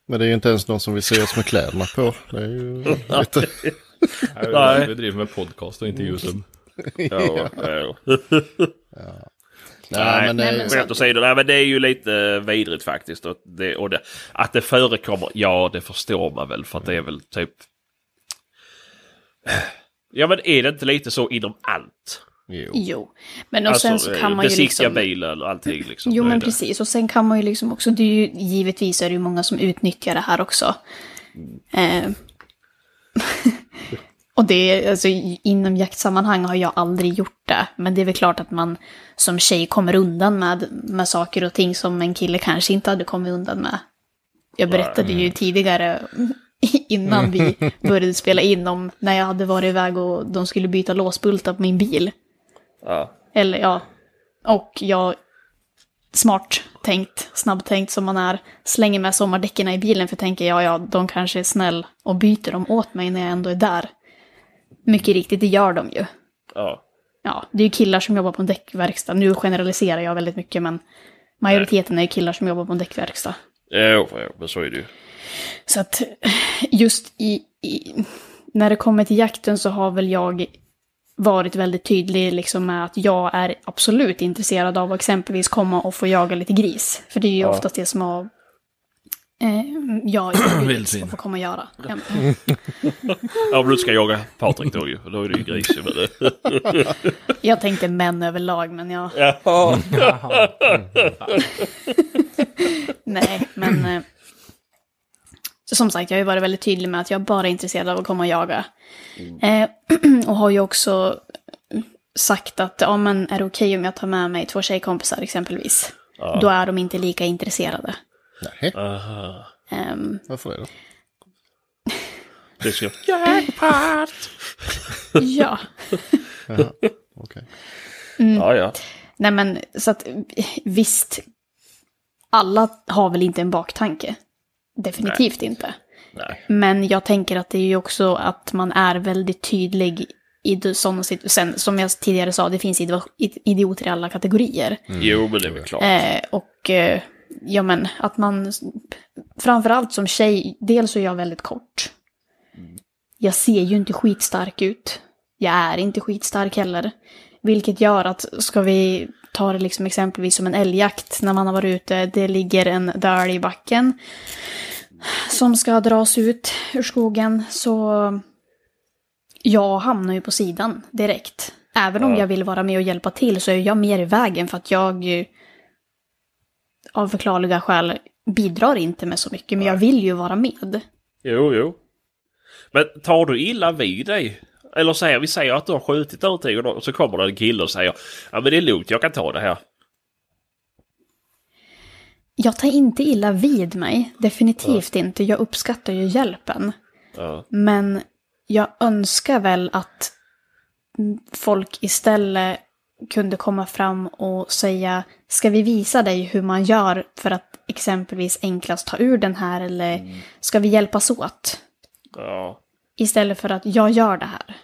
Men det är ju inte ens någon som vill se oss med kläderna på. Det är ju lite... Nej. Vi driver med podcast och inte YouTube. Ja, ja. Nej, men det, Nej, men så- Skämt åsido, nej men det är ju lite vidrigt faktiskt. Och det, och det, att det förekommer, ja det förstår man väl för att det är väl typ... Ja men är det inte lite så inom allt? jo. Jo, men och sen så kan man ju liksom... bilen och allting liksom. Jo men precis, och sen kan man ju liksom också, det är ju, givetvis är det ju många som utnyttjar det här också. Eh, och det är, alltså i- inom jaktsammanhang har jag aldrig gjort det. Men det är väl klart att man som tjej kommer undan med, med saker och ting som en kille kanske inte hade kommit undan med. Jag berättade ju tidigare, innan vi började spela in, om när jag hade varit iväg och de skulle byta låsbultar på min bil. Ja. Eller ja, och jag smart tänkt, snabbtänkt som man är, slänger med sommardäcken i bilen för tänker jag, ja, de kanske är snäll och byter dem åt mig när jag ändå är där. Mycket riktigt, det gör de ju. Ja. Ja, det är ju killar som jobbar på en däckverkstad. Nu generaliserar jag väldigt mycket, men majoriteten är ju killar som jobbar på en däckverkstad. Jo, jo, men så är det ju. Så att just i, i, när det kommer till jakten så har väl jag varit väldigt tydlig liksom med att jag är absolut intresserad av att exempelvis komma och få jaga lite gris. För det är ju Ja. oftast det som har... Eh, ja, jag vill få komma och göra. Ja, Ja, om du ska jaga Patrik då ju. Då är det ju gris. Men... jag tänkte män överlag, men jag... Ja. Nej, men... Som sagt, jag har ju varit väldigt tydlig med att jag bara är intresserad av att komma och jaga. Eh, och har ju också sagt att, ja men är det okej om jag tar med mig två tjejkompisar exempelvis? Då är de inte lika intresserade. Nej, Aha. Ehm, varför det då? Det ska... Jackpot! ja, Okej. Ja, ja. nej men så att visst, alla har väl inte en baktanke. Definitivt inte. Nej. Men jag tänker att det är ju också att man är väldigt tydlig i sådana situationer. Som jag tidigare sa, det finns idio- idioter i alla kategorier. Jo, men det är väl klart. Eh, och eh, ja men att man, framförallt som tjej, dels är jag väldigt kort. jag ser ju inte skitstark ut. Jag är inte skitstark heller. Vilket gör att, ska vi ta det liksom exempelvis som en älgjakt, när man har varit ute, det ligger en död i backen som ska dras ut ur skogen, så jag hamnar ju på sidan direkt. Även om Ja. jag vill vara med och hjälpa till så är jag mer i vägen för att jag av förklarliga skäl bidrar inte med så mycket, men jag vill ju vara med. Jo, jo. Men tar du illa vid dig? Eller säger vi säger att du har skjutit någonting och så kommer det en kille och säger Ja men det är lugnt, jag kan ta det här. Jag tar inte illa vid mig, definitivt inte. Jag uppskattar ju hjälpen. Ja. Men jag önskar väl att folk istället kunde komma fram och säga ska vi visa dig hur man gör för att exempelvis enklast ta ur den här eller ska vi hjälpas åt? Ja. Istället för att jag gör det här.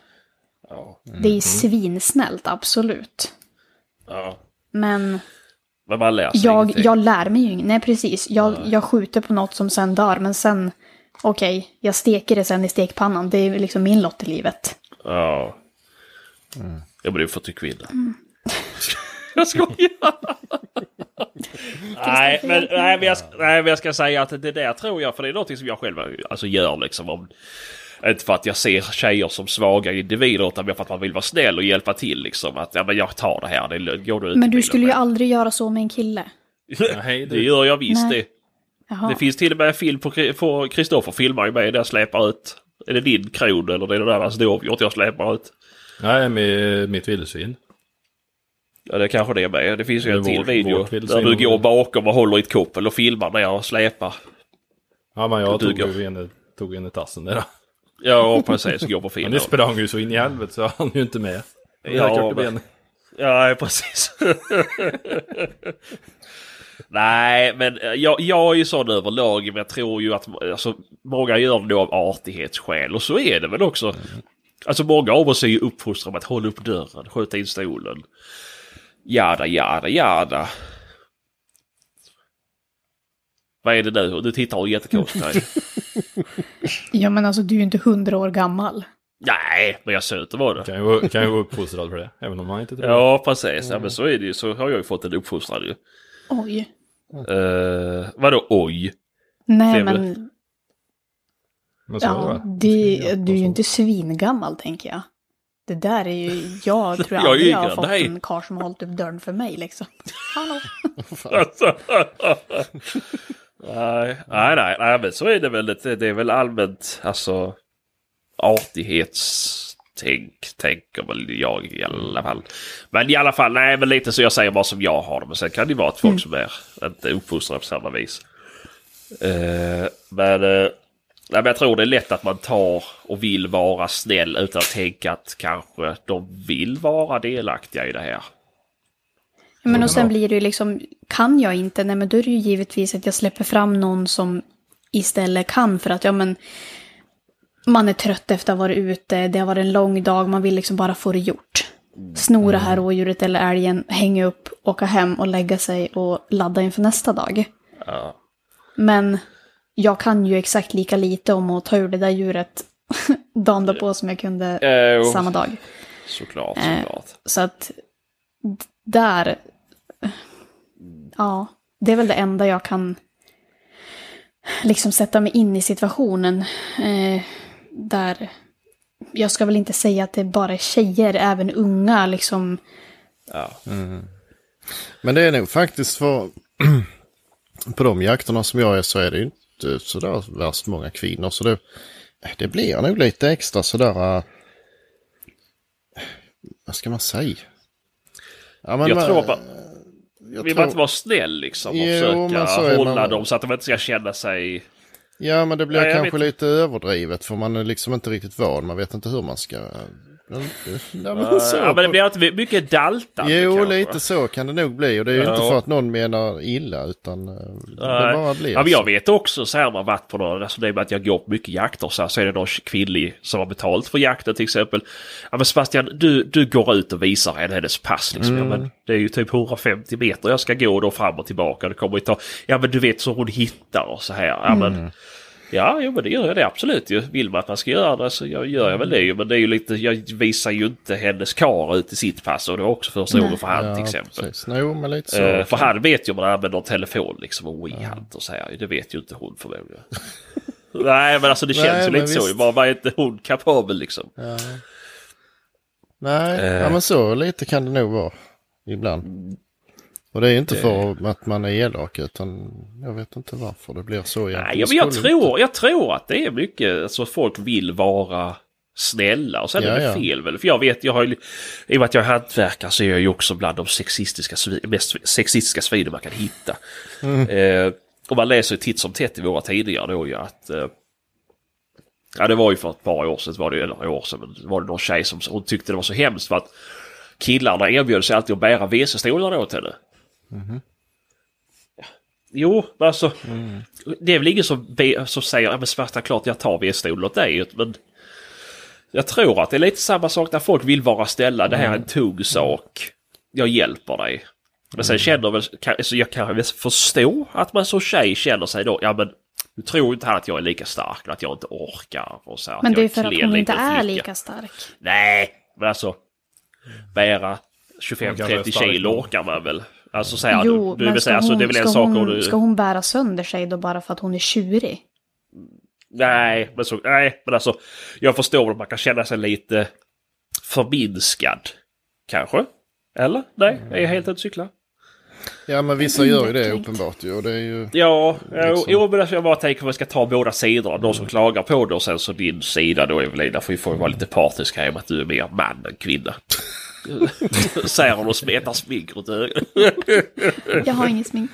Ja. Det är svinsnällt, absolut. ja. Men Men man lär sig jag, ingenting. jag lär mig ju inget. Nej, precis. Jag, jag skjuter på något som sen dör, men sen... Okej, jag steker det sen i stekpannan. Det är liksom min lott i livet. Ja. Ja men det är för är kvinna. jag skojar! nej, men, nej, men jag, nej men jag ska säga att det där tror jag, för det är något som jag själv alltså, gör liksom. Om, inte för att jag ser tjejer som svaga individer utan mer för att man vill vara snäll och hjälpa till liksom. Att ja, men jag tar det här, det är lugnt. går du ut Men du skulle ju med? aldrig göra så med en kille. Nej, Det gör jag visst Nej. det. Jaha. Det finns till och med en film på Kristoffer filmar ju mig där jag släpar ut. Är det din kron eller det är det där hans dovhjort jag släpar ut? Nej, med mitt vildsvin. Ja det är kanske det är med. Det finns ju en till video där du går bakom och håller i ett koppel och filmar när jag släpar. Ja, men jag tog ju en, tog en i tassen där. Ja precis, går på Men film. det sprang ju så in i helvete så han ju inte med. Ja, men-. Ja precis. Nej men eh, jag, jag är ju sån överlag men jag tror ju att alltså, många gör det då av artighetsskäl och så är det väl också. Alltså många av oss är ju uppfostrade med att hålla upp dörren, skjuta in stolen. Jada, jada, jada. Vad är det nu? Du tittar jättekonstigt. Ja, men alltså du är ju inte hundra år gammal. Nej, men jag söter var det. Kan ju, vara- kan ju vara uppfostrad för det. Även om man inte tror det. Ja, precis. Ja, men så är det ju. Så har jag ju fått en uppfostran ju. Oj. Uh, vadå oj? Nej, Det väl- men Men så är det ja, va? det, du är ju inte svingammal, tänker jag. Det där är ju, jag tror Jag aldrig jag har fått dig. en karl som har hållit upp dörren för mig liksom. Hallå? Alltså. Nej, nej, nej, nej, men så är det väl. Det, det är väl allmänt, alltså artighetstänk, tänker väl jag i alla fall. Men i alla fall, nej, men lite så jag säger bara som jag har. Men sen kan det vara att folk som är inte uppfostrade på samma vis. Eh, men, eh, nej, men jag tror det är lätt att man tar och vill vara snäll utan att tänka att kanske de vill vara delaktiga i det här. Men och sen blir det ju liksom, kan jag inte, nej men då är det ju givetvis att jag släpper fram någon som istället kan för att, ja men, man är trött efter att ha varit ute, det har varit en lång dag, man vill liksom bara få det gjort. Snora här rådjuret eller älgen, hänga upp, åka hem och lägga sig och ladda inför nästa dag. Ja. Men jag kan ju exakt lika lite om att ta ur det där djuret dagen därpå som jag kunde Eh, jo. samma dag. Såklart, Eh, såklart. Så att där, ja, det är väl det enda jag kan liksom sätta mig in i situationen. Eh, där, jag ska väl inte säga att det bara är tjejer, även unga liksom. Ja. Mm. Men det är nog faktiskt för... på de jakterna som jag är så är det ju inte sådär värst många kvinnor. Så det, eh, det blir nog lite extra sådär... Eh, vad ska man säga? Ja, men Jag tror bara- jag Vill tror- man inte vara snäll liksom och Jo, försöka hålla man- dem så att de inte ska känna sig... Ja, men det blir jag kanske vet- lite överdrivet för man är liksom inte riktigt van. Man vet inte hur man ska... Ja, men så. ja, men det blir inte mycket daltande Jo, kanske. lite så kan det nog bli. Och det är ju Ja. inte för att någon menar illa utan eh, det Nej. bara blir Ja, men jag vet också så här man varit på någon, alltså det är med att jag går på mycket jakter så, här, så är det någon kvinnlig som har betalt för jakten till exempel. Ja men Sebastian, du, du går ut och visar henne hennes pass liksom. Ja, men det är ju typ 150 meter jag ska gå då fram och tillbaka. Det kommer ju ta, ja men du vet så hon hittar och så här. Ja, men, Ja, jo men det gör jag det absolut ju. Vill man att man ska göra det så jag, gör jag väl det ju. Men det är ju lite, jag visar ju inte hennes kar ut i sitt pass och det var också första Nej. gången för han till Ja, exempel. precis. Jo, men lite så. Eh, för han vet ju om man använder telefon liksom och WeHunt och så här. Det vet ju inte hon förmodligen. Nej men alltså det Nej, känns ju men lite så. visst. Bara, är inte hon kapabel liksom? Ja. Nej, Eh. ja, men så lite kan det nog vara ibland. Och det är inte för att man är elak utan jag vet inte varför det blir så egentligen. Nej, men jag tror, jag tror att det är mycket, alltså folk vill vara snälla och sen Ja, är det ja. fel väl. För jag vet, jag har ju, i och med att jag är hantverkare så är jag ju också bland de sexistiska, mest sexistiska svinen man kan hitta. Mm. Eh, och man läser ju titt som tätt i våra tidningar då ju att eh, Ja det var ju för ett par år sedan, var det, eller år sedan, var det någon tjej som hon tyckte det var så hemskt för att killarna erbjöd sig alltid att bära WC-stolar åt henne. Ja. Jo, men alltså det är väl ingen som, som säger att svarta klart jag tar WC-stolen åt dig. Men jag tror att det är lite samma sak när folk vill vara ställa. Det här är en tung sak. Jag hjälper dig. Men sen känner väl, kan, så jag kan väl förstå att man som tjej känner sig då, ja men du tror inte han att jag är lika stark och att jag inte orkar. Och så, Men det är för att hon inte är lika stark. Nej, men alltså bära Hon kanske är 25-30 stark kilo orkar man väl? Alltså säga Jo, du, du men vill ska säga, alltså, det är hon, väl en ska, sak hon, du... ska hon bära sönder sig då bara för att hon är tjurig? Nej, men så, nej, men alltså jag förstår att man kan känna sig lite förminskad. Kanske? Eller? Nej, är jag helt ute och cyklar? Ja, men vissa gör ju det uppenbart ju. Och det är ju... Ja, jo, Liksom. jo, men alltså, jag bara tänker att vi ska ta båda sidorna. De som klagar på det och sen så din sida då Evelina. För vi får ju vara lite partisk här i och med att du är mer man än kvinna. Säger hon och smetar smink runt ögonen. Jag har ingen smink.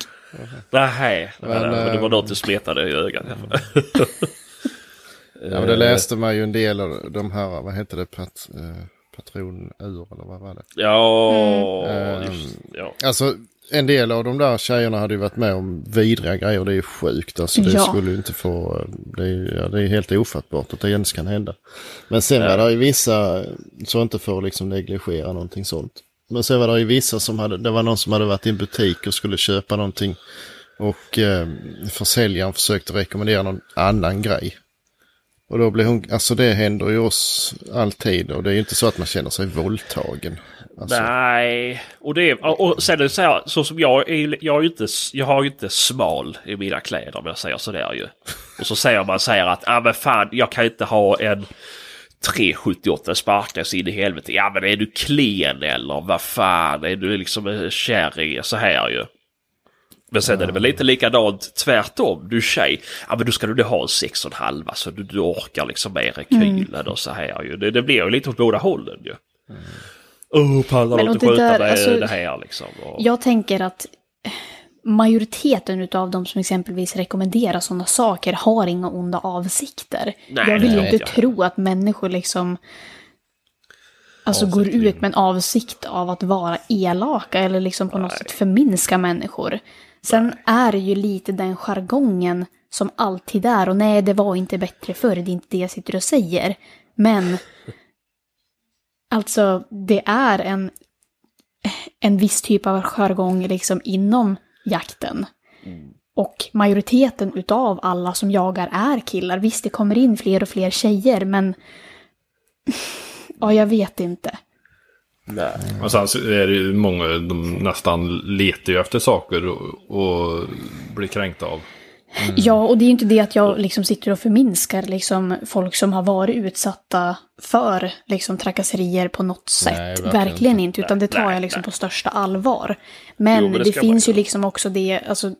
Nej, men, Men, men det var eh, något du smetade i ögat. Ja, men det läste man ju en del av de här, vad heter det, pat, eh, patronur eller vad var det? Ja, Mm. just, ja. Alltså en del av de där tjejerna hade ju varit med om vidriga grejer. Det är ju sjukt. Alltså det Ja. skulle ju inte få... Det är, ja, det är helt ofattbart att det ens kan hända. Men sen var det ju vissa, så inte för att liksom negligera någonting sånt. Men sen var det ju vissa som hade, det var någon som hade varit i en butik och skulle köpa någonting. Och eh, försäljaren försökte rekommendera någon annan grej. Och då blir hon, alltså det händer ju oss alltid och det är ju inte så att man känner sig våldtagen. Alltså, Nej, och det är, och sen är det så här, så som jag är, jag är ju inte, jag har ju inte smal i mina kläder om jag säger sådär ju. Och så säger man säger att, ja ah, men fan, jag kan inte ha en 378 sparkas in i helvete. Ja men är du klen eller vad fan, är du liksom en kärring så här ju. Men sen är det väl lite likadant tvärtom. Du är tjej, ja men då ska du ha en sex och en halva så du, du orkar liksom mer rekylen och så här ju. Det, det blir ju lite åt båda hållen ju. Pallar Men du och inte det skjuta där, med alltså, det här liksom? Och, Jag tänker att majoriteten av de som exempelvis rekommenderar sådana saker har inga onda avsikter. Nej, jag vill det ju inte jag. tro att människor liksom alltså går Avsiktligen. ut med en avsikt av att vara elaka eller liksom på något sätt förminska människor. Sen är det ju lite den jargongen som alltid är och nej, det var inte bättre förr, det är inte det jag sitter och säger. Men alltså, det är en, en viss typ av jargong liksom inom jakten. Och majoriteten utav alla som jagar är killar. Visst, det kommer in fler och fler tjejer, men ja, jag vet inte. Nej. Och sen så är det ju många, de nästan letar ju efter saker och, och blir kränkta av. Ja, och det är ju inte det att jag liksom sitter och förminskar liksom folk som har varit utsatta för liksom trakasserier på något sätt. verkligen verkligen, inte. utan det tar Nej, jag liksom nej. på största allvar. Men, Jo, men det det, finns ju göra. liksom också det, alltså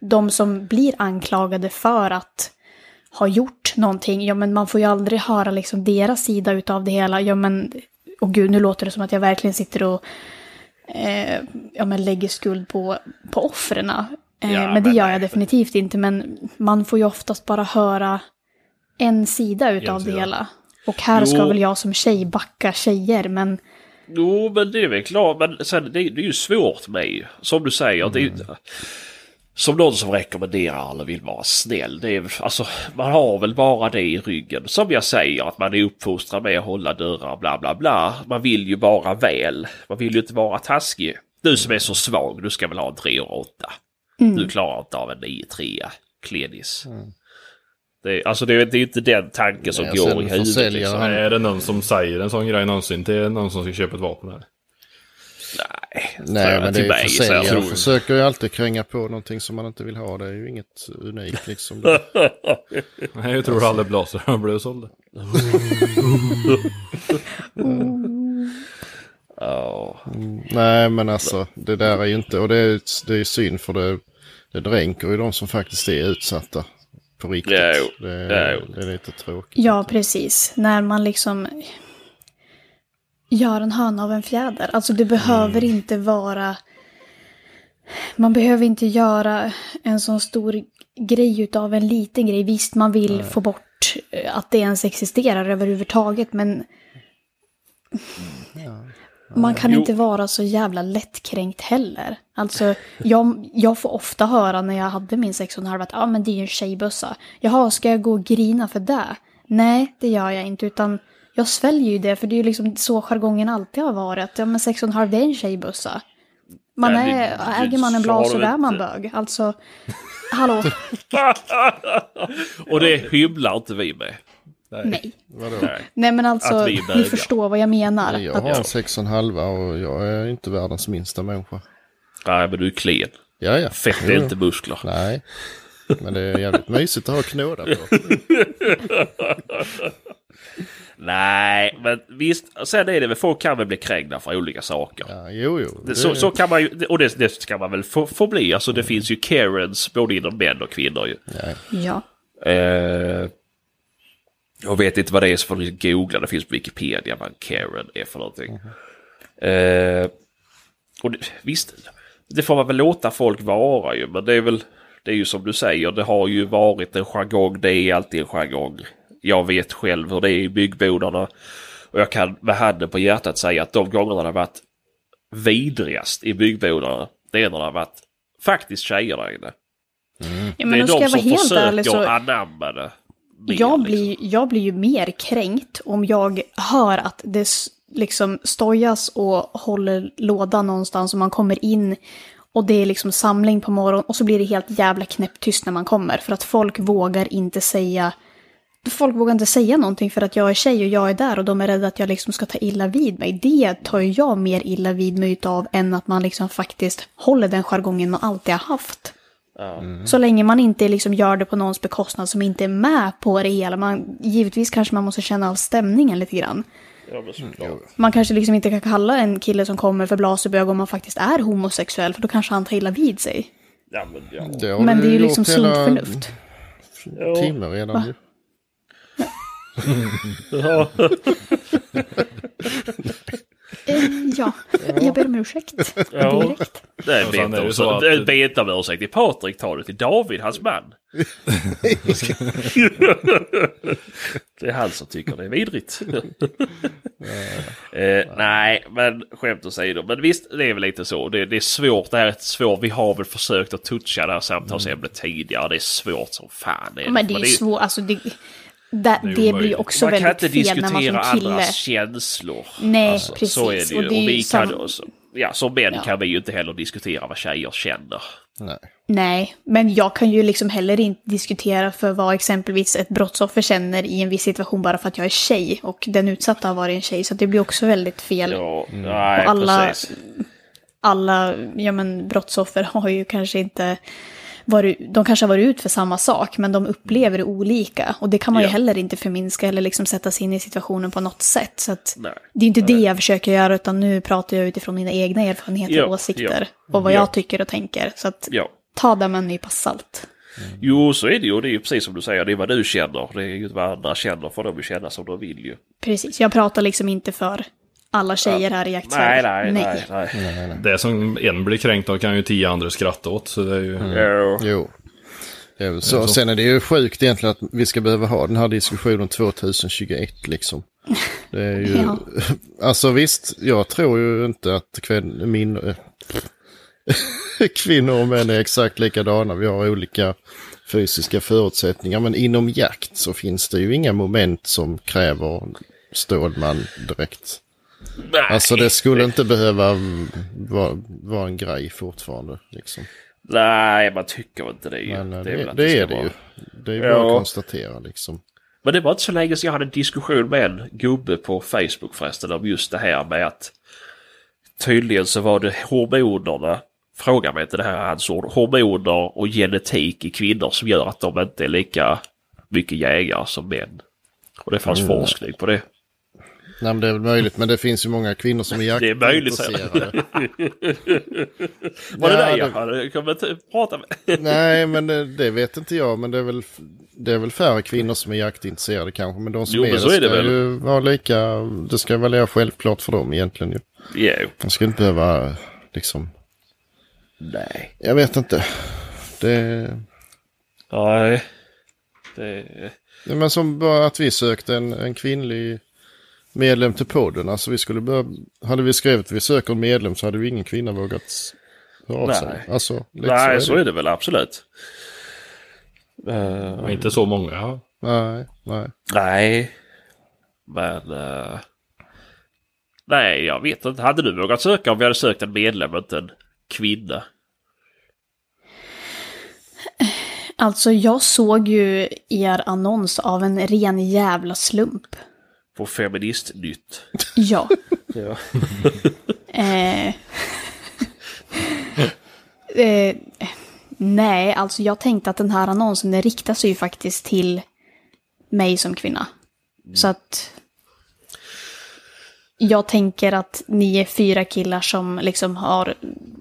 de som blir anklagade för att ha gjort någonting, ja men man får ju aldrig höra liksom deras sida utav det hela. Ja men, och gud nu låter det som att jag verkligen sitter och eh, ja, men lägger skuld på, på offren. Eh, Ja, men det gör nej. jag definitivt inte. Men man får ju oftast bara höra en sida utav det hela. Och här ska Jo. väl jag som tjej backa tjejer, men Jo, men det är väl klart. Men sen, det, det är ju svårt med. Som du säger. Det är, ju- som någon som rekommenderar eller vill vara snäll. Det är, alltså, man har väl bara det i ryggen. Som jag säger, att man är uppfostrad med att hålla dörrar bla bla bla. Man vill ju bara väl. Man vill ju inte vara taskig. Du som är så svag, du ska väl ha en 3 och 8. Du klarar inte av en 9-3 klenis. Det, är- alltså det, är- det är inte den tanken som Nej, går i huvudet. Liksom. Är det någon som säger en sån grej någonsin till någon som ska köpa ett vapen? Här? Nej, men det är mig, så jag försäljare försöker ju alltid kränga på någonting som man inte vill ha. Det är ju inget unikt liksom. Det- Nej, jag tror aldrig blåser blivit sålda. Nej, men alltså det där är ju inte, och det är, det är synd för det, det dränker ju de som faktiskt är utsatta på riktigt. Ja, jo. Det, Ja, jo. det är lite tråkigt. Ja, precis. När man liksom gör en höna av en fjäder. Alltså det behöver inte vara... Man behöver inte göra en sån stor grej utav en liten grej. Visst, man vill få bort eh, att det ens existerar överhuvudtaget, men... Man kan Jo. inte vara så jävla lättkränkt heller. Alltså, jag, jag får ofta höra när jag hade min 6,5 att ah, men det är ju en tjejbössa. Jaha, ska jag gå och grina för det? Nej, det gör jag inte, utan jag sväljer ju det, för det är ju liksom så jargongen alltid har varit. Att, Ja, men 6,5 det är en tjejbössa. Man är, det- äger man en du så är man bög. Alltså, hallå, Och det hymlar inte vi med. nej. Nej. Nej men alltså, Att vi är ni förstår vad jag menar. Jag Att, har en sex och en halva och jag är inte världens minsta människa. Nej, men du är klen. Ja, ja. Fett Jo. är inte muskler. Nej, men det är jävligt mysigt att ha knåda på. Nej, men visst. Sen är det väl, folk kan väl bli kränkta för olika saker. Ja, jo, jo. Det, så, så kan man ju, och det, det ska man väl få, få bli. Alltså det finns ju Karens både inom män och kvinnor ju. ja. Eh, jag vet inte vad det är så får ni googla. Det finns på Wikipedia vad en Karen är för någonting. Eh, och det, visst, det får man väl låta folk vara ju. Men det är väl, det är ju som du säger, det har ju varit en jargong. Det är alltid en jargong. Jag vet själv hur det är i byggbodarna. Och jag kan med handen på hjärtat säga att de gångerna det har varit vidrigast i byggbodarna, det är när det har varit faktiskt tjejer där inne. ja Det men är då ska de jag vara som helt försöker ärlig så... anamma det. mer, Jag liksom. blir, jag blir ju mer kränkt om jag hör att det liksom stojas och håller låda någonstans och man kommer in och det är liksom samling på morgonen och så blir det helt jävla knäpptyst när man kommer för att folk vågar inte säga Folk vågar inte säga någonting för att jag är tjej och jag är där och de är rädda att jag liksom ska ta illa vid mig. Det tar ju jag mer illa vid mig utav än att man liksom faktiskt håller den jargongen man alltid har haft. Så länge man inte liksom gör det på någons bekostnad som inte är med på det hela. Man, givetvis kanske man måste känna av stämningen lite grann. Såklart. Man kanske liksom inte kan kalla en kille som kommer för blaserbög om man faktiskt är homosexuell, för då kanske han tar illa vid sig. Ja, men, ja. Det Men det är ju liksom sunt förnuft. Timme redan ju. Eh, ja, jag ber om ursäkt. Ja. Direkt. Nej, be inte så om- att- det- be inte om ursäkt till Patrik, ta det till David, hans man. det är han som tycker det är vidrigt. eh, nej, men skämt åsido. Men visst, det är väl lite så. Det, det är svårt. Det här är svårt. Vi har väl försökt att toucha det här samtalsämnet tidigare. Det är svårt som fan. Är det. Men det är ju svårt, alltså det, det, det blir också man kan väldigt inte fel när man diskutera som kille... andras känslor. Nej, Så är precis. det ju. Och Och, det är ju vi kan, sam- också- ja, som män Ja. kan vi ju inte heller diskutera vad tjejer känner. Nej. Nej, men jag kan ju liksom heller inte diskutera för vad exempelvis ett brottsoffer känner i en viss situation bara för att jag är tjej och den utsatta har varit en tjej. Så det blir också väldigt fel. Ja, nej, Och alla- precis. Alla ja, men, brottsoffer har ju kanske inte varit, de kanske har varit ut för samma sak, men de upplever det olika. Och det kan man ju Ja. heller inte förminska eller liksom sätta sig in i situationen på något sätt. Så Nej. det är inte det jag försöker göra, utan nu pratar jag utifrån mina egna erfarenheter Ja, och åsikter. ja. Och vad Ja. jag tycker och tänker. Så att ta det med en nypa salt. Jo, så är det ju. Det är ju precis som du säger. Det är vad du känner. Det är ju vad andra känner. Får de ju känna som de vill ju. Precis, jag pratar liksom inte för alla tjejer här i Nej, jaktsverige. nej, nej. nej. Det som en blir kränkt av kan ju tio andra skratta åt. Så det är ju... Ja. Jo. Det är väl så. Sen är det ju sjukt egentligen att vi ska behöva ha den här diskussionen 2021 liksom. Det är ju... Ja. Alltså visst, jag tror ju inte att kvin... min... kvinnor och män är exakt likadana. Vi har olika fysiska förutsättningar. Men inom jakt så finns det ju inga moment som kräver Stålman direkt. Nej. Alltså det skulle inte behöva vara, vara en grej fortfarande. Liksom. Nej, man tycker inte det ju. Men eh, det, att det, ska är det vara- ju. Det är bara Ja. att konstatera liksom. Men det var inte så länge sedan jag hade en diskussion med en gubbe på Facebook förresten om just det här med att tydligen så var det hormonerna, fråga mig inte det här är hans ord, hormoner och genetik i kvinnor som gör att de inte är lika mycket jägare som män. Och det fanns Mm. forskning på det. Nej men det är väl möjligt men det finns ju många kvinnor som är Det är möjligt, jaktintresserade. Var det Ja, det det- jag hade kommit prata med? Nej men det, det vet inte jag men det är väl det är väl färre kvinnor som är jaktintresserade kanske. Men de som Jo, är det är det ska väl. ju vara lika, det ska väl vara självklart för dem egentligen ju. Jo. De ska inte behöva liksom, Nej. jag vet inte. Det, Nej. Det... Men som bara att vi sökte en, en kvinnlig medlem till podden. Alltså vi skulle börja, hade vi skrivit att vi söker en medlem så hade ju ingen kvinna vågat höra av sig. Nej. Alltså, Nej, så så är det. är det väl absolut. Och inte så många. Ja. Nej, nej. Nej. Men... eh, nej, jag vet inte. Hade du vågat söka om vi hade sökt en medlem och inte en kvinna? Alltså jag såg ju er annons av en ren jävla slump. På Feministnytt. Ja. Ja. Eh, eh, nej, alltså jag tänkte att den här annonsen den riktar sig ju faktiskt till mig som kvinna. Så att jag tänker att ni är fyra killar som liksom har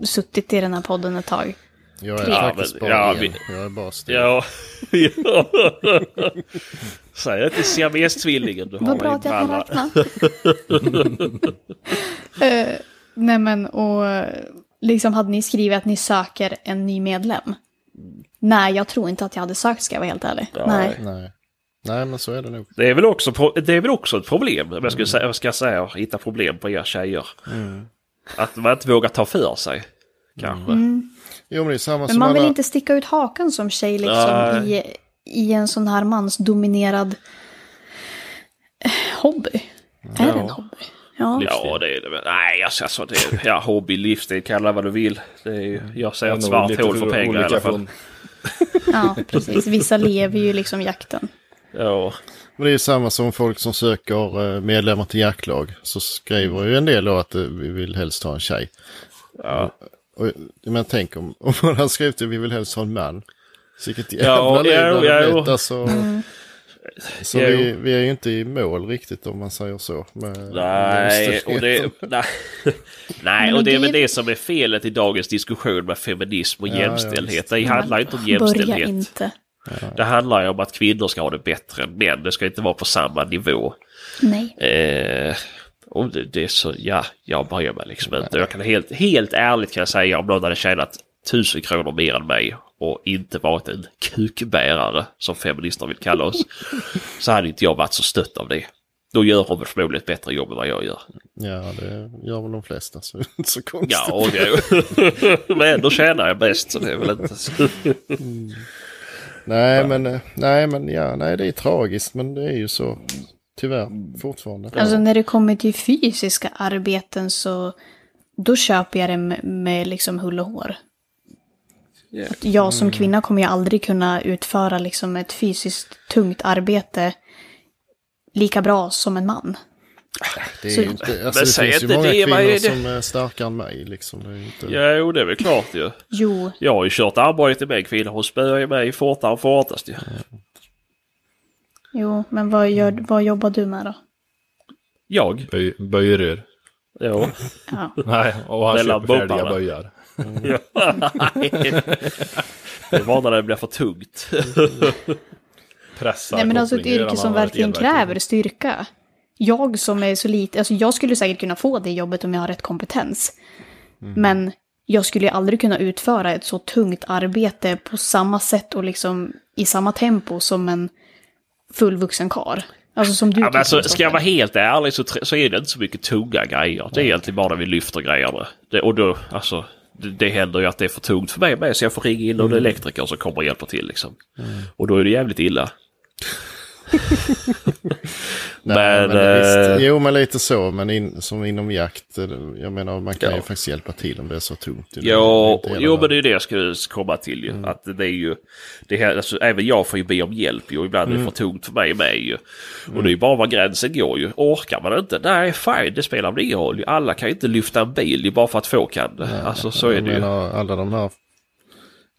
suttit i den här podden ett tag. Jag är Ja, faktiskt men- bara ja, vi- Jag är bara. Ja. ja. Säg det till siamestvillingen du har Vad bra att jag kan räkna. Eh, nej men och liksom hade ni skrivit att ni söker en ny medlem? Nej, jag tror inte att jag hade sökt ska jag vara helt ärlig. Nej. Nej. Nej, men så är det nog. Det är väl också, det är väl också ett problem, om jag ska, säga, jag ska säga, hitta problem på er tjejer. Att man inte vågar ta för sig. Kanske. Jo, men det är samma Men som man vill alla... inte sticka ut hakan som tjej liksom i, i en sån här mansdominerad eh, hobby. Är det en hobby? Ja. Ja, det är det väl. Nej, alltså, alltså det är ja, hobby, livsstil, kalla vad du vill. Det är, jag är ett svart hål för pengar i alla fall. ja, precis. Vissa lever ju liksom jakten. Ja, Men det är ju samma som folk som söker eh, medlemmar till jaktlag. Så skriver ju en del då att eh, vi vill helst ha en tjej. ja. Och, men tänk om, om man hade skrivit att vi vill helst ha en man. Så vilket jävla Ja, liv det ja, ja, alltså. Så Jo. vi, vi är ju inte i mål riktigt om man säger så. Med Nej, och det, nej, nej, och det är det- väl det som är felet i dagens diskussion med feminism och ja, jämställdhet. Det handlar inte om jämställdhet. inte. Det handlar ju om att kvinnor ska ha det bättre än män. Det ska inte vara på samma nivå. Nej. Eh, och det, det är så, ja, jag bryr mig liksom inte. Jag kan helt, helt ärligt kan jag säga om någon hade tjänat tusen kronor mer än mig och inte varit en kukbärare som feminister vill kalla oss. så hade inte jag varit så stött av det. Då gör hon förmodligen ett bättre jobb än vad jag gör. Ja, det gör väl de flesta. Så det är inte så konstigt. Ja, och det, men ändå tjänar jag bäst så det är väl inte så. Nej, men, eh, nej, men ja, nej, det är tragiskt. Men det är ju så. Tyvärr, fortfarande. Alltså när det kommer till fysiska arbeten så då köper jag det med, med liksom hull och hår. Att jag som kvinna kommer ju aldrig kunna utföra liksom ett fysiskt tungt arbete lika bra som en man. Det, är Så- ju inte, alltså, det säg finns ju inte många det, vad är kvinnor det? som är starkare än mig. Liksom. Det är ju inte... Ja, jo, det är väl klart ju. Jo, Jag har ju kört arbete med en kvinna. Hon spöar ju mig fortare och fortast ju. jo, men vad, gör, vad jobbar du med då? Jag? Böj, böjrör. Ja. Ja. Nej, och han Mellan köper färdiga bobbarna. Böjar. det var när det blir för tungt. Pressar Nej men alltså ett yrke som verkligen kräver styrka. Jag som är så lite, alltså jag skulle säkert kunna få det jobbet om jag har rätt kompetens. Men jag skulle ju aldrig kunna utföra ett så tungt arbete på samma sätt och liksom i samma tempo som en fullvuxen kar. Alltså som du Ja, men alltså, ska jag vara helt ärlig så, så är det inte så mycket tunga grejer. Det är egentligen bara när vi lyfter grejerna. Det, och då, alltså, det, händer ju att det är för tungt för mig med så jag får ringa in någon elektriker som kommer och hjälper till liksom. Och då är det jävligt illa. Nej, Men, men, visst, eh, jo, men lite så. Men in, som inom jakt, eh, jag menar man kan Ja. ju faktiskt hjälpa till om det är så tungt. Hela jo men det är det jag skulle komma till ju. Att det är ju, det här, alltså, även jag får ju be om hjälp ju. Ibland är det för tungt för mig med ju. Och det är ju bara var gränsen går ju. Orkar man inte, nej fine, det spelar väl ingen roll. ju. Alla kan ju inte lyfta en bil ju bara för att få kan det. Alltså så är det ju. alla de här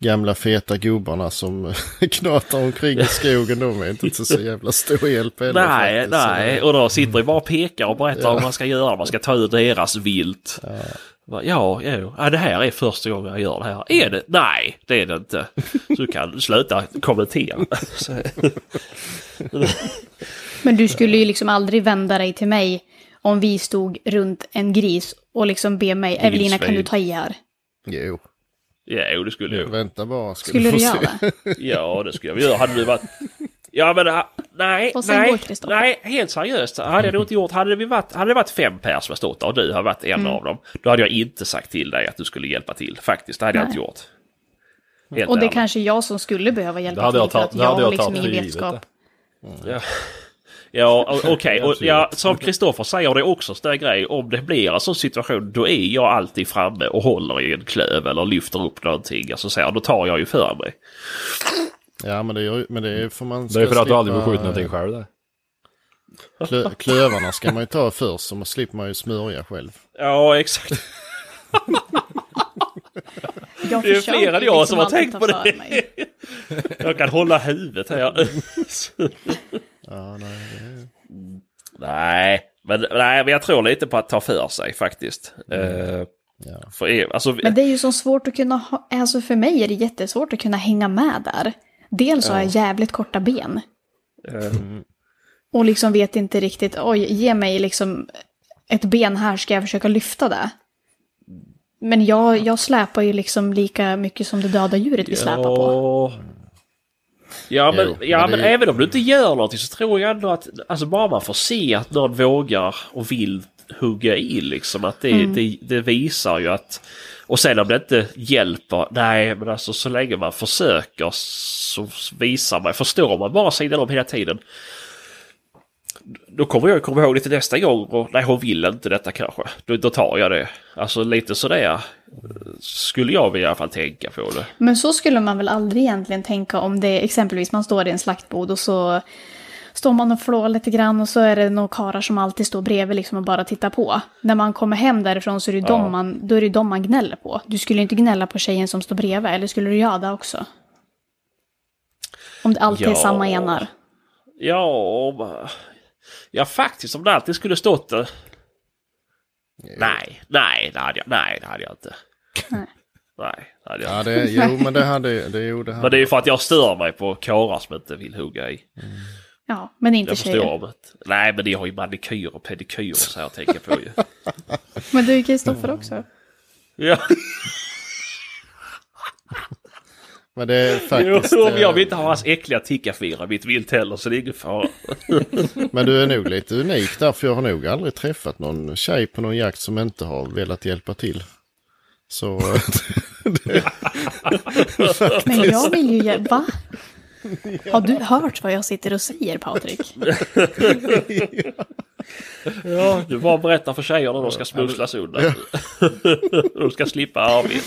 gamla feta gubbarna som knatar omkring i skogen, de är inte till så jävla stor hjälp heller. Nej, faktiskt. nej. Och då sitter de bara och pekar och berättar Ja. vad man ska göra. Man ska ta ut deras vilt. Ja, ja, ja, ja, det här är första gången jag gör det här. Är det? Nej, det är det inte. Så du kan sluta kommentera. Men du skulle ju liksom aldrig vända dig till mig om vi stod runt en gris och liksom be mig, Evelina kan du ta i här? Jo, ja, jo, det skulle jag. vänta bara. Ska Skulle du se. göra det? Ja, det skulle jag göra. Hade du varit... Ja, men nej, nej, nej, helt seriöst. Hade jag inte gjort... Hade, vi varit, hade det varit fem pers som stått där och du har varit en Mm. av dem. Då hade jag inte sagt till dig att du skulle hjälpa till. Faktiskt, det hade jag Nej. inte gjort. Helt Och det är kanske jag som skulle behöva hjälpa Det till jag för tagit- att det jag hade har jag liksom tagit ingen för givet vetskap. det. Ja, ja okej. Och ja, som Kristoffer säger, det är också en grej. Om det blir en sån situation, då är jag alltid framme och håller i en klöv eller lyfter upp någonting. Alltså så här, då tar jag ju för mig. Ja, men det, är, men det är för man Det är för ska att du aldrig får skjuta någonting själv där. Klö, klövarna ska man ju ta först, så man slipper man ju smörja själv. Ja, exakt. Jag Det är fler än jag som har tänkt på det. mig. Jag kan hålla huvudet här. Ja, nej, det är... nej, men, nej, men jag tror lite på att ta för sig faktiskt. Eh, Ja. för alltså, Men det är ju så svårt att kunna ha, alltså för mig är det jättesvårt att kunna hänga med där. Dels har jag jävligt korta ben. eh, Och liksom vet inte riktigt, oj, ge mig liksom ett ben här, ska jag försöka lyfta det? Men jag, jag släpar ju liksom lika mycket som det döda djuret vi släpar på. Ja, men, Jo, ja, men men det är- även om du inte gör någonting så tror jag ändå att alltså bara man får se att någon vågar och vill hugga i liksom. Att det, det, det visar ju att... Och sen om det inte hjälper, nej men alltså så länge man försöker så visar man, förstår man bara sidan om hela tiden. Då kommer jag komma ihåg till nästa gång och nej hon vill inte detta kanske. Då, då tar jag det. Alltså lite sådär skulle jag i alla fall tänka på det. Men så skulle man väl aldrig egentligen tänka om det exempelvis man står i en slaktbod och så står man och flår lite grann och så är det några karlar som alltid står bredvid liksom och bara tittar på. När man kommer hem därifrån så är det, Ja. dem man, då är det dem man gnäller på. Du skulle inte gnälla på tjejen som står bredvid, eller skulle du göra det också? Om det alltid är Ja. samma enar. Ja, ja faktiskt om det alltid skulle stått det. Nej, nej, det hade jag, nej, det hade jag inte. Nej. Nej, det hade jag Ja, inte. det, jo, men det hade, det, jo, det hade. Men det är ju för att jag stör mig på karlar som inte vill hugga i. Ja, men inte Jag tjejer. förstår om det. Nej, men de har ju manikyr och pedikyr så här jag tänker på ju. Men du är Kristoffer också. Ja, Men det är faktiskt... jo, men jag vill eh, inte ha hans äckliga tickafyra i mitt vilt heller så det är ingen fara. Men du är nog lite unik där, för jag har nog aldrig träffat någon tjej på någon jakt som inte har velat hjälpa till. Så... eh, Men jag vill ju... Va? Har du hört vad jag sitter och säger, Patrik? Ja, du bara berättar för tjejerna när de ska smusslas undan. de ska slippa Arvid.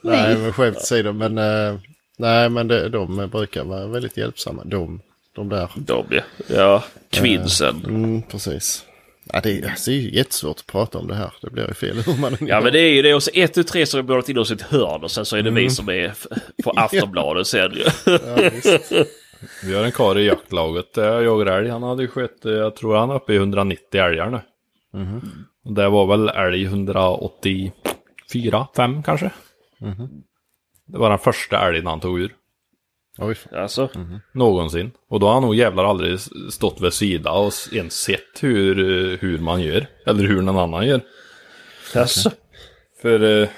nej, men skämt åsido. Men, eh, nej, men det, de brukar vara väldigt hjälpsamma. De, de där. De ja. Ja, kvinsen. Mm, precis. Ja, det, är, alltså, det är ju jättesvårt att prata om det här. Det blir ju fel hur man Ja gör. men det är ju det. Och så ett, tu, tre så har vi målat in oss i ett hörn och sen så är det vi som är på Aftonbladet sen ju. Ja. Vi har en karl i jaktlaget, är jagar älg. Han hade ju eh, jag tror han är uppe i 190 älgar nu. Och det var väl älg 184, 5 kanske. Det var den första älgen han tog ur. Oj, Alltså. Någonsin. Och då har han nog jävlar aldrig stått vid sida och ens sett hur, eh, hur man gör. Eller hur någon annan gör. alltså. För, eh,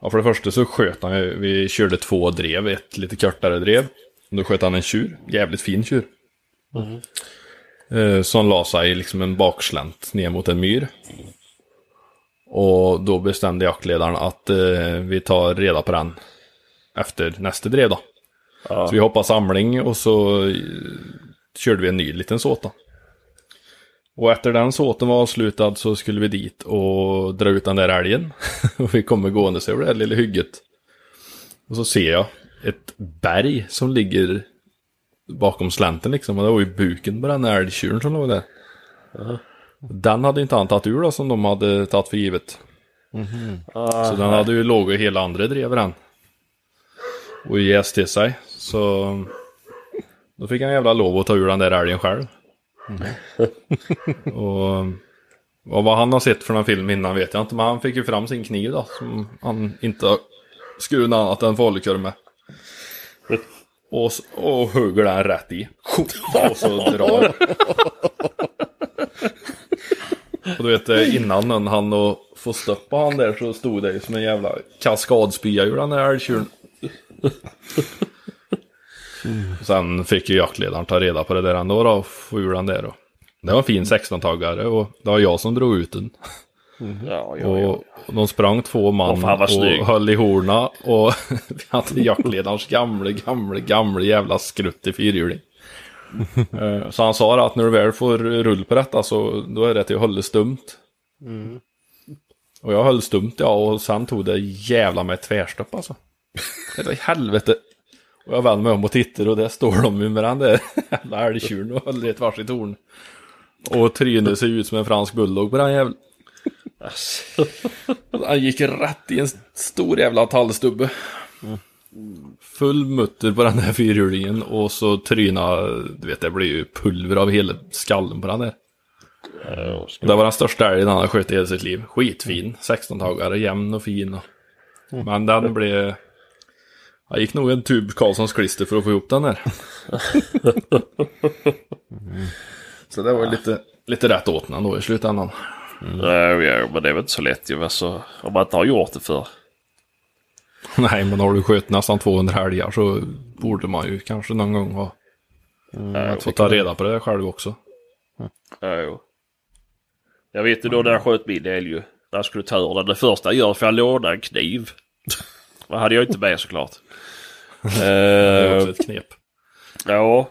ja, för det första så sköt han vi körde två drev, ett lite kortare drev. Och då sköt han en tjur, jävligt fin tjur. Eh, som la sig i liksom en bakslänt ner mot en myr. Och då bestämde jaktledaren att eh, vi tar reda på den efter nästa drev då. Ja. Så vi hoppade samling och så eh, körde vi en ny liten såta. Och efter den såten var avslutad så skulle vi dit och dra ut den där älgen. och vi kommer gående över det här lilla hygget. Och så ser jag ett berg som ligger bakom slänten liksom. Och det var ju buken på den här älgtjuren som låg där. Den hade inte han tagit ur då som de hade tagit för givet. Så den hade ju låg hela andra drevet den. Och jäst till sig. Så då fick han jävla lov att ta ur den där älgen själv. och, och vad han har sett för någon film innan vet jag inte. Men han fick ju fram sin kniv då. Som han inte har skurit annat än falukorv med. Och, och hugger den rätt i. Och så drar. Och du vet eh, innan han och få stopp på han där så stod det ju som en jävla kaskadspya ur den där älgtjuren. Sen fick ju jaktledaren ta reda på det där ändå då och få ur den där då. Det var en fin 16-taggare och det var jag som drog ut den. Ja, ja, Och ja. de sprang två man snygg. och höll i horna och vi hade jaktledarens gamla, gamla, gamla jävla skrutt i fyrhjuling. Eh, Så han sa att när du väl får rull på detta så då är det till att hålla stumt. Och jag höll stumt ja och sen tog det jävla med tvärstopp alltså. Det var helvete. Och jag vänder mig om och tittar och där står de ju med den där jävla älgtjuren och håller i ett varsitt horn. Och trynet ser ut som en fransk bulldog på den jävla. Han gick rätt i en stor jävla tallstubbe. Full mutter på den där fyrhjulingen och så tryna, du vet det blir ju pulver av hela skallen på den där. Det var den största älgen han har skjutit i hela sitt liv. Skitfin, 16-tagare, jämn och fin. Och... Men den blev... Jag gick nog en tub Karlssons klister för att få ihop den där. så det var lite, lite rätt åt den då i slutändan. Ja, ja, men det är väl inte så lätt ju. Alltså, om man inte har gjort det för. Nej, men har du skjutit nästan 200 älgar så borde man ju kanske någon gång ha Ja, fått ta reda på det själv också. ja, jo. Jag vet ju då när jag sköt min älg ju. När jag skulle ta ur den. Det första jag gör för jag låna en kniv. Det hade jag inte med såklart. Det är Eh, också ett knep. ja.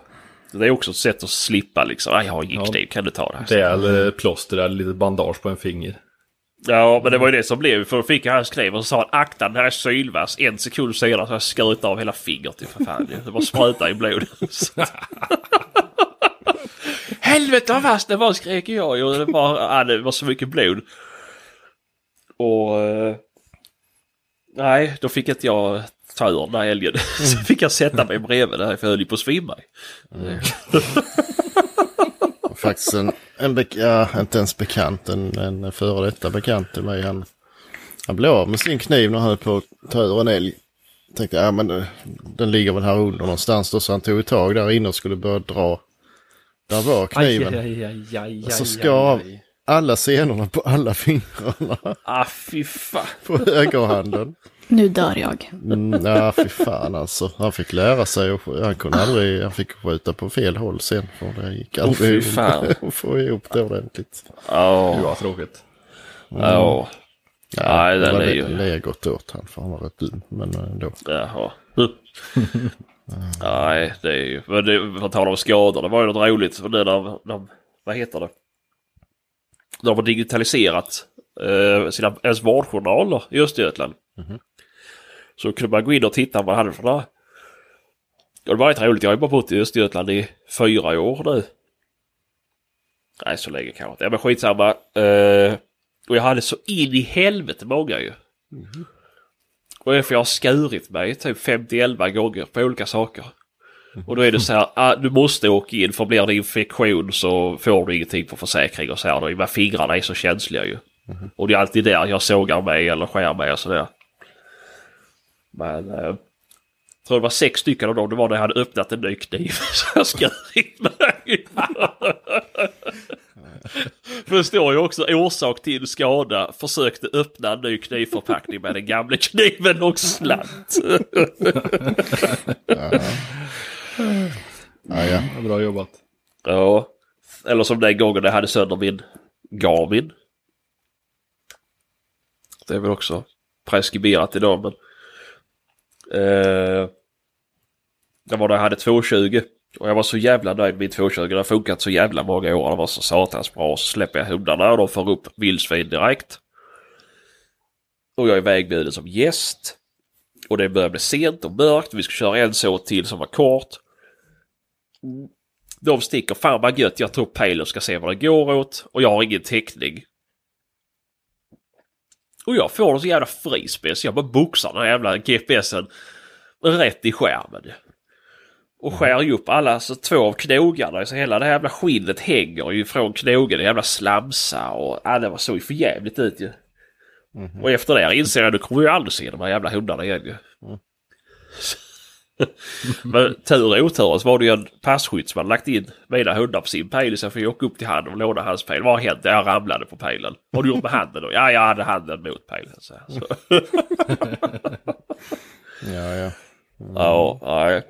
Det är också ett sätt att slippa liksom. Jag har ingen Ja. Kan du ta det här? Det är eller plåster eller lite bandage på en finger. Ja, men det var ju det som blev. För då fick jag hans kniv och så sa han akta den här är sylvass. En sekund senare så jag skurit av hela fingret för fan. Det var spruta i blod. Helvete vad vass det var skrek jag ju. Det var, ja, det var så mycket blod. Och... nej, då fick inte jag ta ur den här älgen. Så fick jag sätta mig bredvid där för jag höll ju på att svimma. Faktiskt en, en ja, inte ens bekant, en, en före detta bekant till mig. Han, han blev av med sin kniv när han höll på att ta ur en älg. Tänkte, ja men eh, den ligger väl här under någonstans då. Så han tog ett tag där inne och skulle börja dra. Där var kniven. aj, aj, aj, Så skar av alla senorna på alla fingrarna Ah, fy fan. på högerhanden. Nu dör jag. Mm, ja, fy fan alltså. Han fick lära sig och han kunde aldrig, han fick skjuta på fel håll sen. För det gick aldrig fy fan. att få ihop det ordentligt. Ja, Gud vad tråkigt. ja. Nej, det den var är det, ju... det är gott åt han för han var rätt dum. Men ändå. Jaha. Nej, det är ju... Men det, för att tala om skador, det var ju något roligt. För det där, de, vad heter det? De har digitaliserat eh, sina, ens vårdjournaler i Östergötland. Så kunde man gå in och titta vad han hade för. Och det var rätt roligt. Jag har ju bara bott i Östergötland i fyra år nu. Nej, så länge kanske inte. Ja, men skitsamma. Eh, och jag hade så in i helvete många ju. Och det är för jag har skurit mig typ 50-11 gånger på olika saker. Och då är det så här, ah, du måste åka in för blir det infektion så får du ingenting på försäkring och så här. Då, men fingrarna är så känsliga ju. Och det är alltid där jag sågar mig eller skär mig och sådär. Men eh, jag tror det var sex stycken av dem, det var när jag hade öppnat en ny kniv. Så jag skurit mig. För det står ju också orsak till skada. Försökte öppna en ny knivförpackning med den gamla kniven och slant. Ja, ja. Bra jobbat. ja. Eller som den gången jag hade sönder min Garmin. Det är väl också preskriberat idag men. Eh, det var när jag hade 220 Och jag var så jävla nöjd med min 220. Det har funkat så jävla många år. Det var så satans bra. Så släpper jag hundarna och de får upp vildsvin direkt. Och jag är vägbjuden som gäst. Och det börjar bli sent och mörkt. Vi ska köra en så till som var kort. De sticker. Fan vad gött. Jag pejlen och ska se vad det går åt. Och jag har ingen täckning. Och jag får en så jävla frispel så jag bara boxar den här jävla GPSen rätt i skärmen. Och skär ju upp alla, så två av knogarna, så hela det här jävla skinnet hänger ju från knogen, det jävla slamsa och ja, det var så för jävligt ut ju. Och efter det inser jag att nu kommer jag aldrig se de här jävla hundarna igen ju. Men tur och otur så var det ju en passkytt som hade lagt in mina hundar på sin pejl så jag fick åka upp till han och låna hans pejl. Vad har hänt? Jag ramlade på pejlen. Vad har du gjort med handen då? Ja, jag hade handen mot pejlen. Så. Ja, ja. Ja, ja.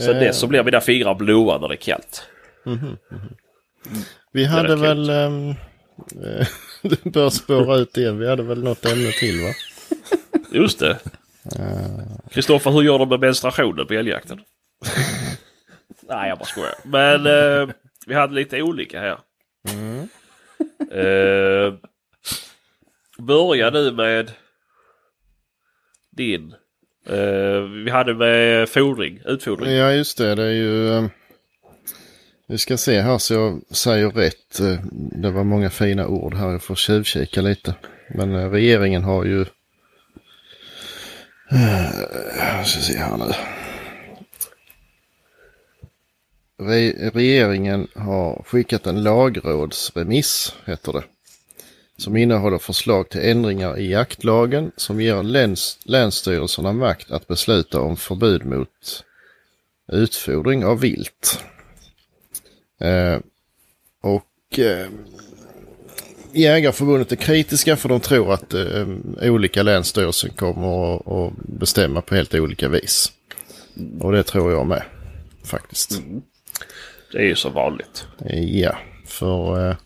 Så Eh. det så blir mina fingrar blåa när det är kallt. Vi hade väl... Um, det bör spåra ut igen. Vi hade väl något ämne till va? Just det. Kristoffer, hur gör de med menstruationen på älgjakten? Nej, jag bara skojar. Men eh, vi hade lite olika här. Eh, börja nu med din. Eh, vi hade med fodring, utfodring. Ja, just det. Det är ju... ehm, vi ska se här så jag säger rätt. Eh, Det var många fina ord här. Jag får tjuvkika lite. Men eh, regeringen har ju... Eh, Jag ska se här nu. Re regeringen har skickat en lagrådsremiss, heter det. Som innehåller förslag till ändringar i jaktlagen som ger läns länsstyrelserna makt att besluta om förbud mot utfodring av vilt. Eh, och eh, Jägarförbundet är kritiska för de tror att eh, olika länsstyrelser kommer att, bestämma på helt olika vis. Och det tror jag med faktiskt. Det är ju så vanligt. Ja, för eh,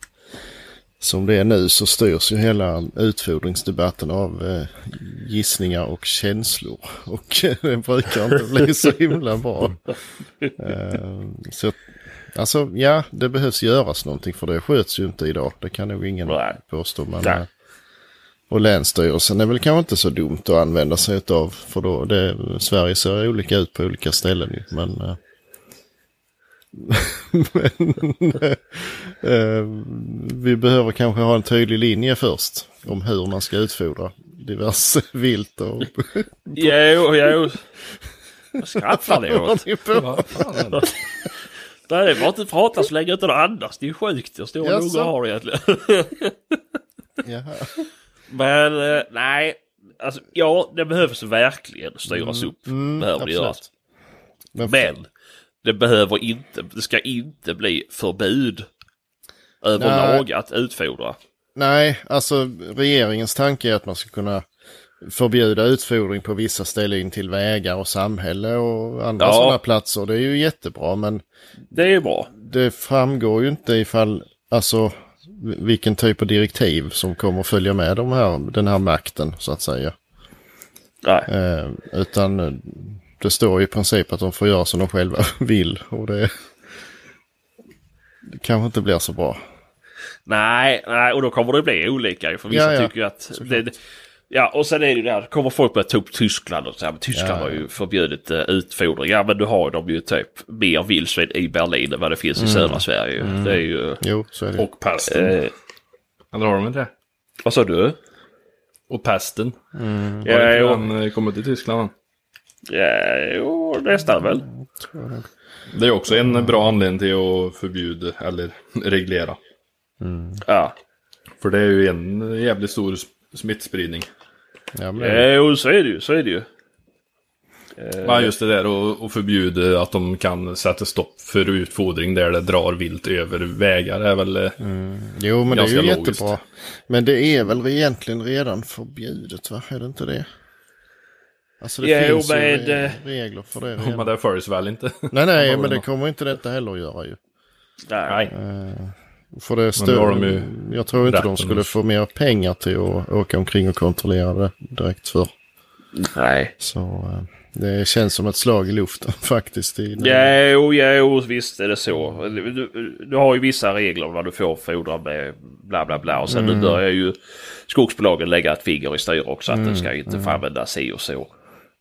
som det är nu så styrs ju hela utfodringsdebatten av eh, gissningar och känslor. Och det brukar inte bli så himla bra. Eh, så, alltså ja, det behövs göras någonting för det sköts ju inte idag. Det kan nog ingen Nej. påstå. Men, Nej. eh, och Länsstyrelsen är väl kanske inte så dumt att använda sig av. För då, det, Sverige ser olika ut på olika ställen ju. Men, eh, men eh, vi behöver kanske ha en tydlig linje först. Om hur man ska utfodra diverse vilt och... Jo, jo. Vad skrattar ni åt? Vad fan? Nej, det är bara att inte prata så länge utan att andas. Det är ju sjukt hur stora Jaså? lungor har du egentligen. Jaha. Men eh, nej, alltså ja, det behövs verkligen styras upp. Mm, behöver det göras. Men, Men det behöver inte, det ska inte bli förbud överlag att utfodra. Nej, alltså regeringens tanke är att man ska kunna förbjuda utfodring på vissa ställen in till vägar och samhälle och andra Ja. sådana platser. Det är ju jättebra men Det är ju bra. det framgår ju inte ifall, alltså vilken typ av direktiv som kommer följa med de här, den här makten så att säga. Nej. Eh, utan eh, det står ju i princip att de får göra som de själva vill och det, det kanske inte blir så bra. Nej, nej, och då kommer det bli olika för vissa Ja, ja. tycker ju att... Det, ja, och sen är det ju det här, kommer folk börja ta upp Tyskland och så här, men Tyskland Ja, har ju förbjudit uh, utfodring. Ja, men du har de ju typ mer vildsvin i Berlin än vad det finns i södra Sverige. ju. Det är ju... Jo, så är det. Och pesten. Eh, Eller har de inte det? vad sa du? Och pesten. Ja, Har inte den eh, kommit till Tyskland än? ja, jo, nästan väl. Det är också en bra anledning till att förbjuda eller reglera. Ja. För det är ju en jävligt stor smittspridning. Ja, men, Ja, jo, så är det ju. Så är det ju. Ja, just det där och, och förbjuda att de kan sätta stopp för utfodring där det drar vilt över vägar är väl... eh, jo, men det är ju logiskt. jättebra. Men det är väl egentligen redan förbjudet, va? Är det inte det? Alltså det Jo, finns ju men, re- eh, regler för det Men redan. det följs väl inte? Nej, nej, men det kommer inte detta heller att göra ju. Nej. För det har de jag tror inte de skulle få mer pengar till att åka omkring och kontrollera det direkt för. Nej. Så, eh, Det känns som ett slag i luften faktiskt. I den- Ja, jo, ja, jo, visst är det så. Du, du har ju vissa regler vad du får fodra med bla bla bla. Och sen nu börjar ju skogsbolagen lägga ett finger i styr också att det ska inte få användas si och så.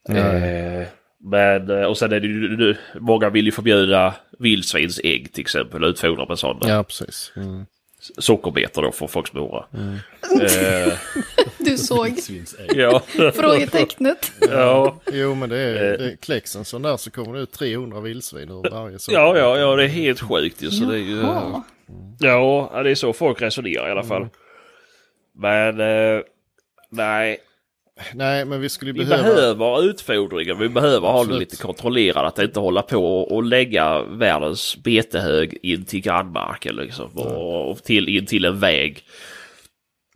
Eh, men, eh, och sen är det ju, du- många vill ju förbjuda vildsvinsägg till exempel, utfodra med sådana. Ja, precis. Mm. Sockerbetor då för folks mora. Eh, Du såg ja, frågetecknet. ja, Jo, men det är, det, kläcks en sån där så kommer det ut 300 vildsvin ur varje sån. ja, ja, ja, det är helt sjukt ju. Så det är ju. Ja, det är så folk resonerar i alla fall. Men eh, nej, Nej, men vi skulle vi behöva... behöver utfodringen. Vi behöver ha det Absolut. lite kontrollerat. Att inte hålla på och lägga världens betehög in till grannmarken liksom. Och till, in till en väg.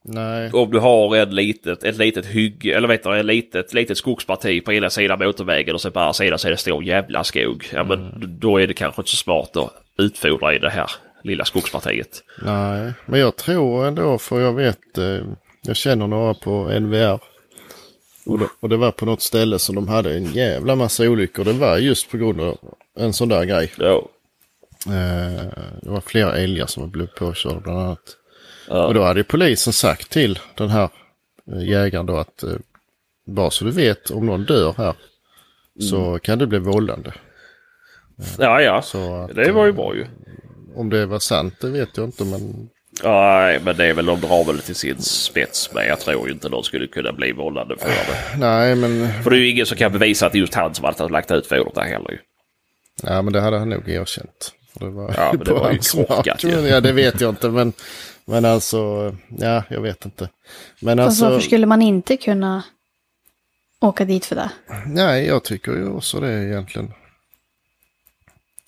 Nej, Om du har en litet, ett litet hygge, eller vet du, ett litet, litet skogsparti på ena sidan motorvägen och sen på andra sidan så är det stor jävla skog. Ja men då är det kanske inte så smart att utfodra i det här lilla skogspartiet. nej, men jag tror ändå, för jag vet, eh, jag känner några på NVR. Och det, och det var på något ställe som de hade en jävla massa olyckor. Det var just på grund av en sån där grej. Ja. Eh, det var flera älgar som blev påkörda bland annat. Ja. Och då hade ju polisen sagt till den här eh, jägaren då att eh, bara så du vet om någon dör här så kan det bli vållande. Ja, ja. Att, Det var ju eh, bra ju. Om det var sant det vet jag inte men Nej, men det är väl de drar väl till sin spets. Men jag tror ju inte någon skulle kunna bli vållande för det. nej men, För det är ju ingen som kan bevisa att det är just han som hade lagt ut fodret där heller ju. ja, men det hade han nog erkänt. För det var, Ja, men det var ju korkat ju. Ja det vet jag inte men, men alltså ja jag vet inte. Men Fast alltså varför skulle man inte kunna åka dit för det? nej jag tycker ju också det egentligen.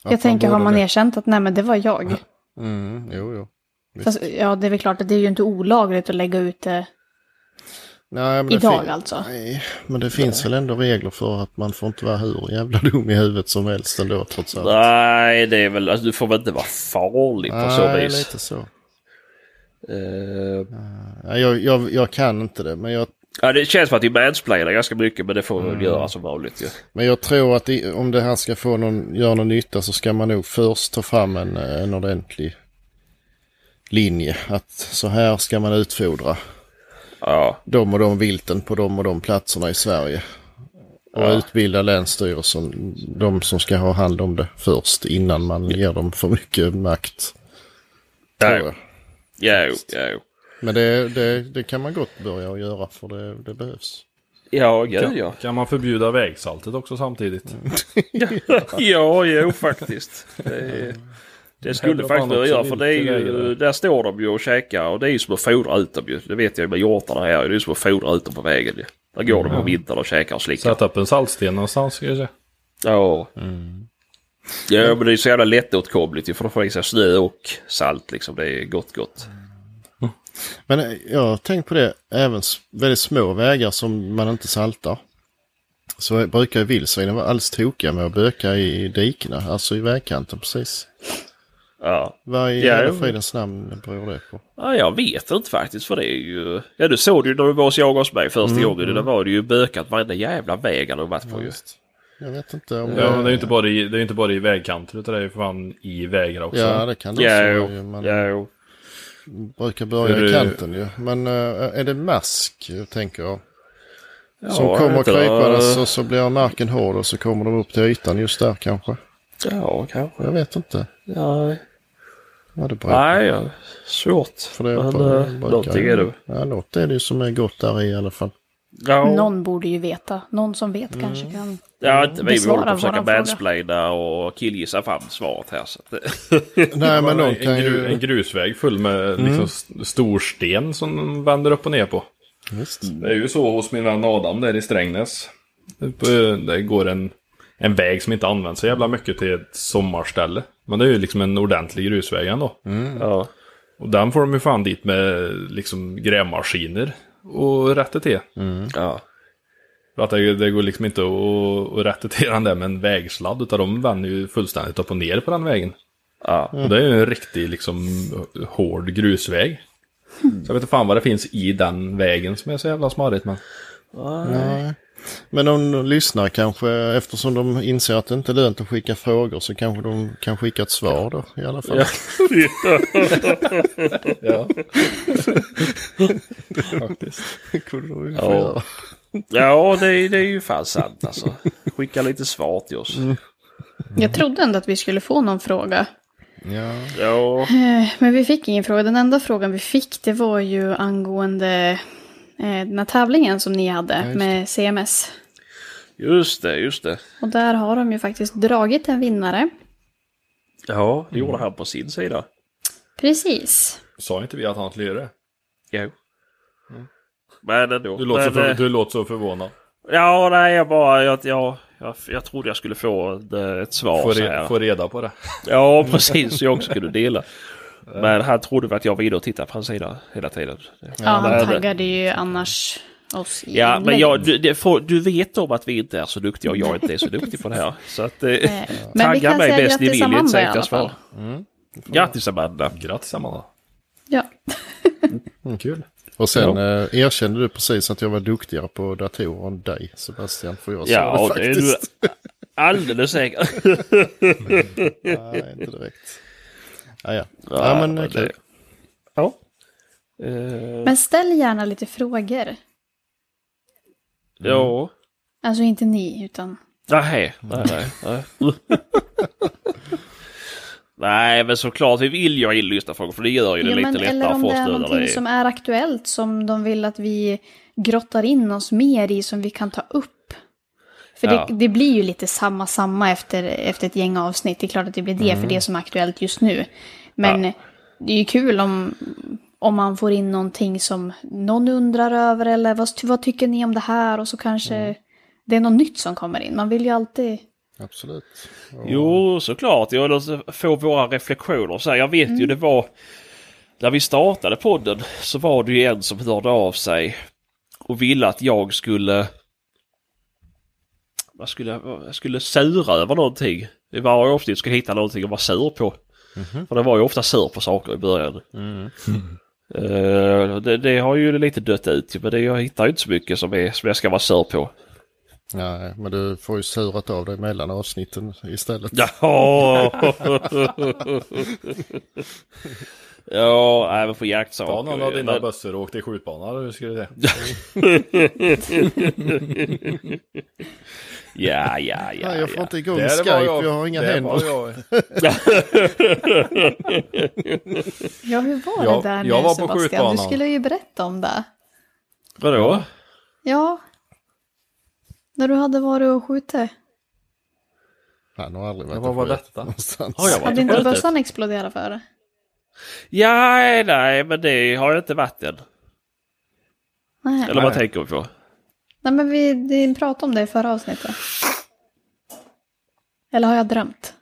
Att Jag tänker, har man det. erkänt att nej men det var jag. Mm, jo jo. Fast, ja, det är väl klart att det är ju inte olagligt att lägga ut det Nej, men det idag fin- alltså. Nej, men det finns väl ändå regler för att man får inte vara hur jävla dum i huvudet som helst ändå trots allt. Nej, det är väl, alltså, du får väl inte vara farlig på så Nej, vis. lite så. Eh, Nej, jag, jag, jag kan inte det, men jag, ja, det känns som att vi mansplainar ganska mycket, men det får vi Mm. göra som vanligt ju. men jag tror att i, om det här ska få någon, göra någon nytta så ska man nog först ta fram en, en ordentlig linje. Att så här ska man utfodra Ja, de och de vilten på de och de platserna i Sverige. Och Ja. utbilda Länsstyrelsen, de som ska ha hand om det först innan man ger dem för mycket makt. Tror ja, jag. ja, jo, ja, jo. Men det, det, det kan man gott börja att göra för det, det behövs. Ja, gud ja. Kan man förbjuda vägsaltet också samtidigt? ja, jo faktiskt. Det, det skulle faktiskt behöva göra för det är ju, där står de ju och käkar och det är ju som att fodra ut dem ju. Det vet jag med hjortarna här, det är ju som att fodra ut dem på vägen ju. Där går de på vintern och käkar och slickar. Sätta upp en saltsten någonstans ska jag säga. Ja. Ja men det är så jävla lättåtkomligt ju för då får i sig snö och salt liksom. Det är gott gott. Men eh, jag har tänkt på det, även väldigt små vägar som man inte saltar. Så brukar vildsvinen vara alldeles tokiga med att böka i dikena, alltså i vägkanten precis. Ja. Vad i Ja, fridens namn beror det på? ja, jag vet inte faktiskt för det är ju... Ja du såg det ju när du var hos mig första gången. Där var det ju bökat varenda jävla väg han har varit på ju. Just. Jag vet inte om Ja, men det är ju inte bara i, det är ju inte bara i vägkanter utan det är ju för fan i vägar också. Ja, det kan det Ja, också jo. vara ju. Man Ja, jo. brukar börja Hur- i kanten ju. Men eh, är det mask, tänker jag. Ja, Som kommer krypandes och så blir marken hård och så kommer de upp till ytan just där kanske. Ja, kanske. Jag vet inte. Ja, Ja, det beror nej, ja. svårt. För det Men på- brukar- någonting är det. Ja, något är det som är gott där i alla fall. Ja, Någon borde ju veta. Någon som vet kanske kan. ja inte vi. Håller på att försöka mansplaina och killgissa fram svaret här. Så att, det- Nej, men någon en, kan gru, ju... Mm. en grusväg full med liksom st- stor sten som de vänder upp och ner på. Visst. Det är ju så hos min vän Adam där i Strängnäs. Det det går en, en väg som inte används så jävla mycket till ett sommarställe. Men det är ju liksom en ordentlig grusväg ändå. ja. Och den får de ju fan dit med liksom grävmaskiner och rätta till. Ja. För att det, det går liksom inte att, att rätta till den där med en vägsladd utan de vänder ju fullständigt upp och ner på den vägen. Ja. Och det är ju en riktig liksom hård grusväg. Så jag vet inte fan vad det finns i den vägen som är så jävla smarrigt men. Nej. Men om de lyssnar kanske, eftersom de inser att det inte är lönt att skicka frågor så kanske de kan skicka ett svar då i alla fall. Ja. Faktiskt. Kunde de ju Ja. göra. Ja, det, är- det är ju fan sant alltså. Skicka lite svar till oss. Jag trodde ändå att vi skulle få någon fråga. Ja. Ja, Eh, Men vi fick ingen fråga. Den enda frågan vi fick det var ju angående den här tävlingen som ni hade det. med CMS. just det, just det. Och där har de ju faktiskt dragit en vinnare. Ja, det gjorde han på sin sida. Precis. Sa inte vi att han skulle göra det? Jo. Men ändå. Du låter, Men, för, eh, du låter så förvånad. Ja, nej, jag bara... Jag, jag, jag, jag trodde jag skulle få ett, ett svar Få, så re, här. få reda på det. Ja, precis. Så jag också kunde dela. Men han trodde väl att jag var inne och tittade på hans sida hela tiden. Ja, men han det- taggade ju annars oss i Ja, men jag, du, det får, du vet om att vi inte är så duktiga och jag inte är så duktig på det här. Så att... Eh, Eh, tagga mig bäst ni vill i ett alla svar. fall. Grattis Amanda! Grattis Amanda. Ja. Mm, kul. Och sen eh, erkände du precis att jag var duktigare på datorer än dig Sebastian. För jag sa Ja, det det är du faktiskt. alldeles säker. Nej, inte direkt. Ja, ja. ja men eh, kul. Ja. Eh, Men ställ gärna lite frågor. Ja. Alltså inte ni, utan... Nej, nej, nej. nej. Nej, men såklart vi vill ju ha in lyssnarfrågor för det gör ju det Ja, lite eller lättare om för det oss är nu när någonting det är... som är aktuellt som de vill att vi grottar in oss mer i som vi kan ta upp. För Ja. det, det blir ju lite samma samma efter, efter ett gäng avsnitt. Det är klart att det blir det för det som är aktuellt just nu. Men det är ju kul om, om man får in någonting som någon undrar över eller vad, vad tycker ni om det här och så kanske det är något nytt som kommer in. Man vill ju alltid... Absolut. Och, Jo, såklart. Jag få våra reflektioner. Så här, jag vet ju det var... När vi startade podden så var det ju en som hörde av sig och ville att jag skulle... Vad skulle jag... Jag skulle sura över någonting. I varje avsnitt skulle jag hitta någonting att vara sur på. För det var ju ofta sur på saker i början. Eh, det, det har ju lite dött ut men det, jag hittar ju inte så mycket som, är, som jag ska vara sur på. Nej, men du får ju surat av dig mellan avsnitten istället. Ja, ja men på jaktsaker. Ta någon av dina Men- bössor och åk till skjutbanan. Hur ska det Ja, ja, ja. Nej, jag får ja. inte igång Skype, var jag, har inga där händer. var jag. Ja, hur var Jag- det där jag nu var på Sebastian? Du skjutbanan. skulle ju berätta om det. Vadå? Ja. När du hade varit och skjutit. Han har aldrig varit och var skjutit någonstans. Har jag varit Hade inte bössan exploderat för det? Ja, nej, men det har jag inte varit än. Nej. Eller vad tänker vi på? Nej, men vi, vi pratade om det i förra avsnittet. Eller har jag drömt?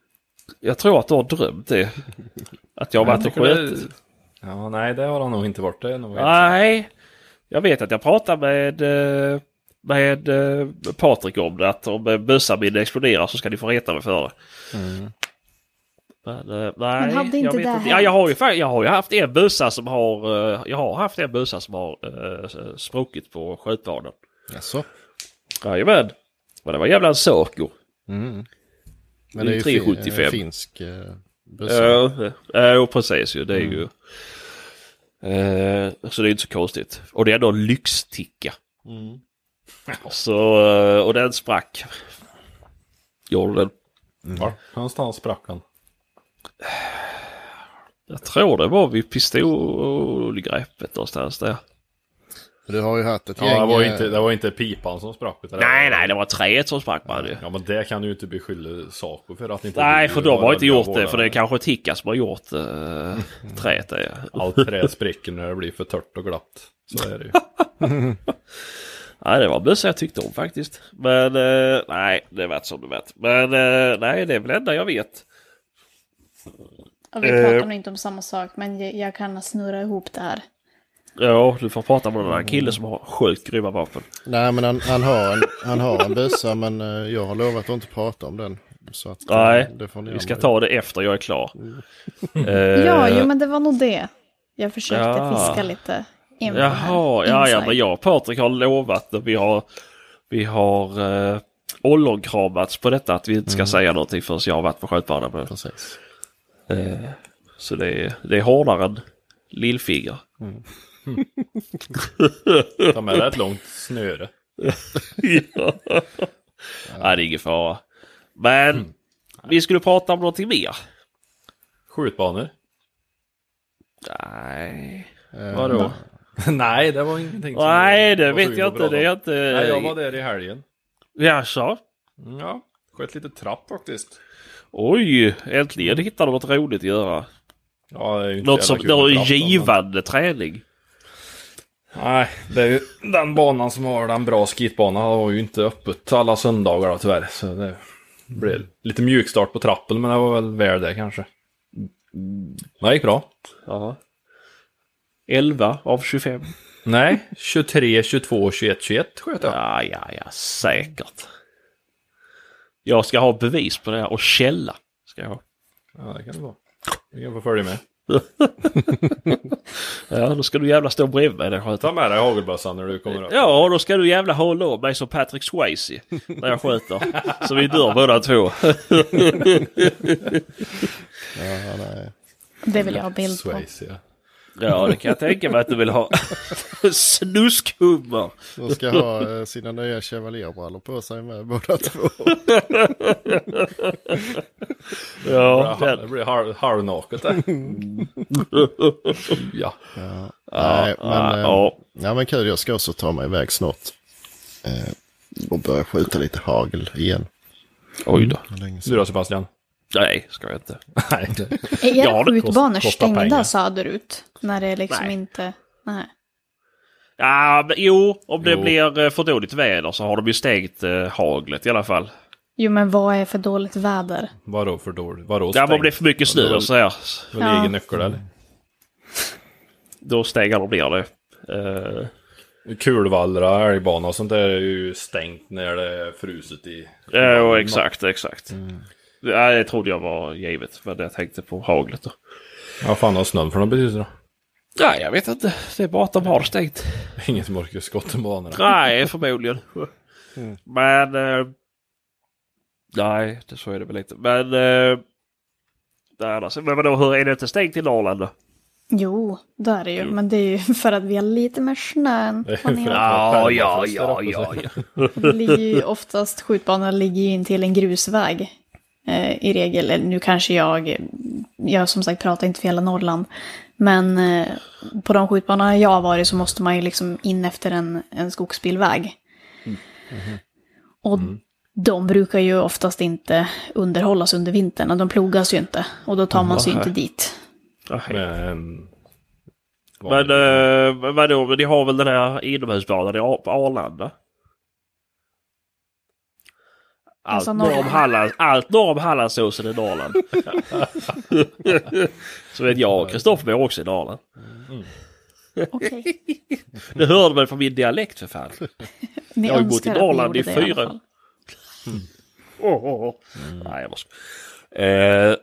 Jag tror att du har drömt det. Att jag har varit och det- skjutit. Ja, nej, det har han nog inte varit. Det Nej, jag vet att jag pratade med, eh, med eh, Patrik om det. Att om bössan min exploderar så ska ni få reta mig för det. Men, eh, nej, Men hade inte jag vet det inte. Ja, jag, har ju, jag har ju haft en bössa som har... eh, Jag har haft en som har uh, spruckit på skjutbanan. Jaså? Jajamän. Men det var jävla en Saco. Mm. Men det är ju 375. fin, finsk eh. Ja, ja, precis ju. Det är ju... Eh, så det är inte så konstigt. Och det är ändå en lyxticka. Så, eh, och den sprack. Gjorde den. Var någonstans sprack han? Jag tror det var vid pistolgreppet någonstans där. Du har ju haft ett Ja, gäng... det var eh, inte, det var inte pipan som sprack. utan det Nej, nej, det var träet som sprack man ju. Ja, men det kan du ju inte beskylla Saco för att inte Nej, för de har var inte gjort det. För det är kanske Ticka som har gjort uh, träet. Ja. Allt trä spricker när det blir för tört och glatt. Så är det ju. Nej, det var bössa jag tyckte om faktiskt. Men eh, nej, det vart som det vart. Men eh, nej, det är väl det enda jag vet. Och vi pratar nog inte om samma sak, men jag, jag kan snurra ihop det här. Ja, du får prata med den där killen som har sjukt grymma vapen. Nej, men han, han har en, han har en bössa, men eh, jag har lovat att inte prata om den. Så att, eh, Nej, det får ni Vi ska ta det efter jag är klar. Eh, Ja, jo, men det var nog det. Jag försökte Ja. fiska lite info Jaha, här. ja, ja, men jag och Patrik har lovat att vi har, Vi har uh, ollonkramats på detta att vi inte ska Mm. säga någonting förrän jag har varit på skjutbanan. Precis. Eh, så det är, det är hårdare än lillfinger. Ta med dig ett långt snöre. ja. Nej, det är ingen fara. Men vi skulle prata om någonting mer. Skjutbanor. Nej. Eh, Vadå? Nej, det var ingenting som Nej, var det vet jag inte. Det är inte... Nej, jag var där i helgen. Jaså? Ja, sköt lite trapp faktiskt. Oj, äntligen hittade du något roligt att göra. Ja, det är ju inte Något som men- givande träning. Nej, det är ju den banan som har den bra skitbanan har ju inte öppet alla söndagar då, tyvärr. Så det blev lite mjukstart på trappen, men det var väl väl det kanske. Det gick bra. Ja. 11 av 25. Nej, 23, 22, 21, 21 sköt jag. Ja, ja, ja, säkert. Jag ska ha bevis på det här och källa. Ska jag ha. Ja, det kan det vara. Du kan få följa med. Ja, då ska du jävla stå bredvid mig när jag skjuter. Ta med dig hagelbössan när du kommer upp. Ja, då ska du jävla hålla om mig som Patrick Swayze när jag skjuter. Så vi dör båda två. Ja, nej. Det vill jag ha bild på. Swayze, ja. Ja, det kan jag tänka mig att du vill ha. Snuskhummer. De ska ha eh, sina nya chevalierbrallor på sig med båda två. Ja, Ja, den. det blir halv, halvnaket där. ja. Nej, men, ja, eh, ja. ja, men kul. Jag ska också ta mig iväg snart. Eh, och börja skjuta lite hagel igen. Oj då. Du då Sebastian? Nej, ska jag inte. Nej. Är era Ja, det skjutbanor stängda söderut? När det liksom Nej. inte... Nej. Ja, men, jo, om det Jo. blir eh, för dåligt väder så har de ju stängt eh, haglet i alla fall. Jo, men vad är för dåligt väder? Vadå för dåligt? Vadå Ja, men om stängt? det är för mycket snö och så här, Väl Ja. egen nyckel eller? då stänger de ner det. Eh, Kulvallra, älgbana och sånt där är ju stängt när det är fruset i... Ja, exakt, exakt. Ja, det trodde jag var givet, men jag tänkte på haglet då. Vad fan har snön för något betydelse då? Nej, jag vet inte. Det är bara att de har stängt. Ingen som orkar skotta banorna. Nej, förmodligen. Men... Eh, nej, det så är det väl inte. Men... Eh, annars, men vadå, hur är det inte stängt i Norrland då? Jo, det är det ju. Men det är ju för att vi har lite mer snö vad att- Ja, ja, ja, ja, så. ja. Det ligger ju oftast, skjutbanorna ligger ju in till en grusväg. Eh, I regel, eller nu kanske jag, jag som sagt pratar inte för hela Norrland. Men eh, på de skjutbanorna jag har varit så måste man ju liksom in efter en, en skogsbilväg. Och de brukar ju oftast inte underhållas under vintern, och de plogas ju inte. Och då tar man sig inte dit. Men... Men eh, vadå, men ni har väl den här inomhusbanan i Arlanda? Allt Alltså norr om. Halland, allt norr om Hallandsåsen är Norrland. Så vet jag och Kristoffer bor också i Norrland. Okej. Det hörde väl från min dialekt för fan. Ni Jag har ju bott i Norrland i fyra-. Oh, oh, oh. Nej, jag måste... Eh,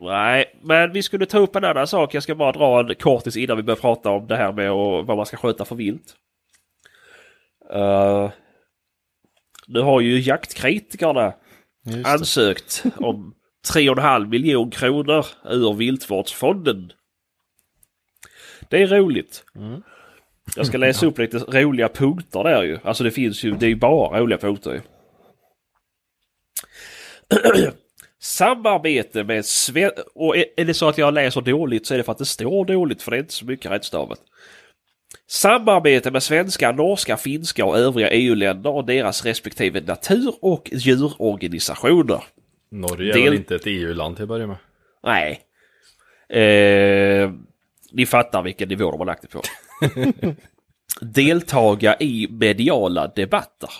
nej, men vi skulle ta upp en annan sak. Jag ska bara dra en kortis innan vi börjar prata om det här med och vad man ska sköta för vilt. Uh, nu har ju jaktkritikerna ansökt om 3,5 miljon kronor ur viltvårdsfonden. Det är roligt. Jag ska läsa upp lite roliga punkter där ju. Alltså det finns ju, det är ju bara roliga punkter ju. Samarbete med Sven... Och är det så att jag läser dåligt så är det för att det står dåligt för det är inte så mycket rättstavat. Samarbete med svenska, norska, finska och övriga EU-länder och deras respektive natur och djurorganisationer. Norge är Del- väl inte ett EU-land till att börja med? Nej. Eh, ni fattar vilken nivå de har lagt det på. Deltaga i mediala debatter.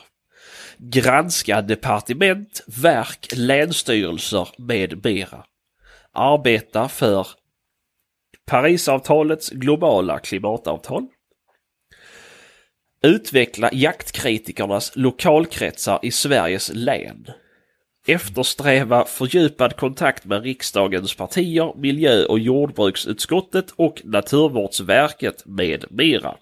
Granska departement, verk, länsstyrelser med mera. Arbeta för Parisavtalets globala klimatavtal. Utveckla jaktkritikernas lokalkretsar i Sveriges län. Eftersträva fördjupad kontakt med riksdagens partier, miljö och jordbruksutskottet och Naturvårdsverket med mera.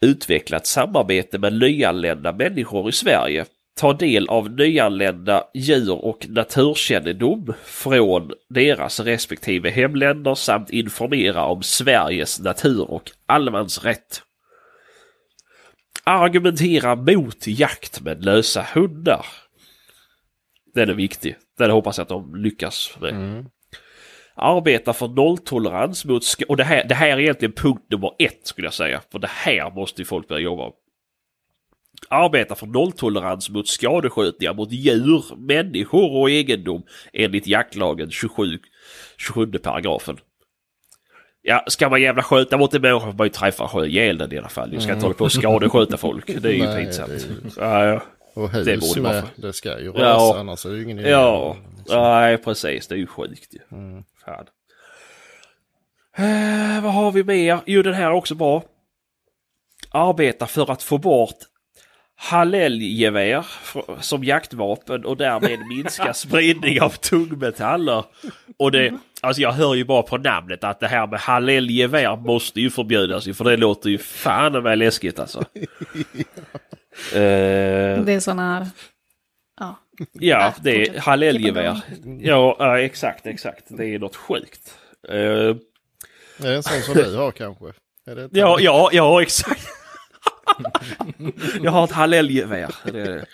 Utveckla ett samarbete med nyanlända människor i Sverige. Ta del av nyanlända djur och naturkännedom från deras respektive hemländer samt informera om Sveriges natur och allemansrätt. Argumentera mot jakt med lösa hundar. Den är viktig. Den hoppas jag att de lyckas med. Arbeta för nolltolerans mot... skador. Och det här, det här är egentligen punkt nummer ett skulle jag säga. För det här måste ju folk börja jobba med. Arbeta för nolltolerans mot skadeskjutningar mot djur, människor och egendom enligt jaktlagen 27, 27 paragrafen. Ja, ska man jävla skjuta mot en människa får man ju träffa ihjäl den i alla fall. Du ska inte hålla på och skadeskjuta folk. Det är ju Nej, pinsamt. det Ja, ja. Och Det hus borde vara med, det ska ju röra Ja. annars är det ju ingen idé. Ja, nej precis. Det är ju sjukt ju. Fan. Eh, vad har vi mer? Jo, den här är också bra. Arbeta för att få bort Hallelgevär som jaktvapen och därmed minska spridning av tungmetaller. Och det, alltså jag hör ju bara på namnet att det här med Hallelgevär måste ju förbjudas ju, för det låter ju fan med läskigt alltså. Eh, Det är sådana här... Ja. Ja, det är fortsätt. Hallelgevär. Ja, ja, exakt, exakt. Det är något sjukt. Det är en sån som du har kanske. Är det inte? ja, ja, ja, exakt. Jag har ett Hallelgevär. Det.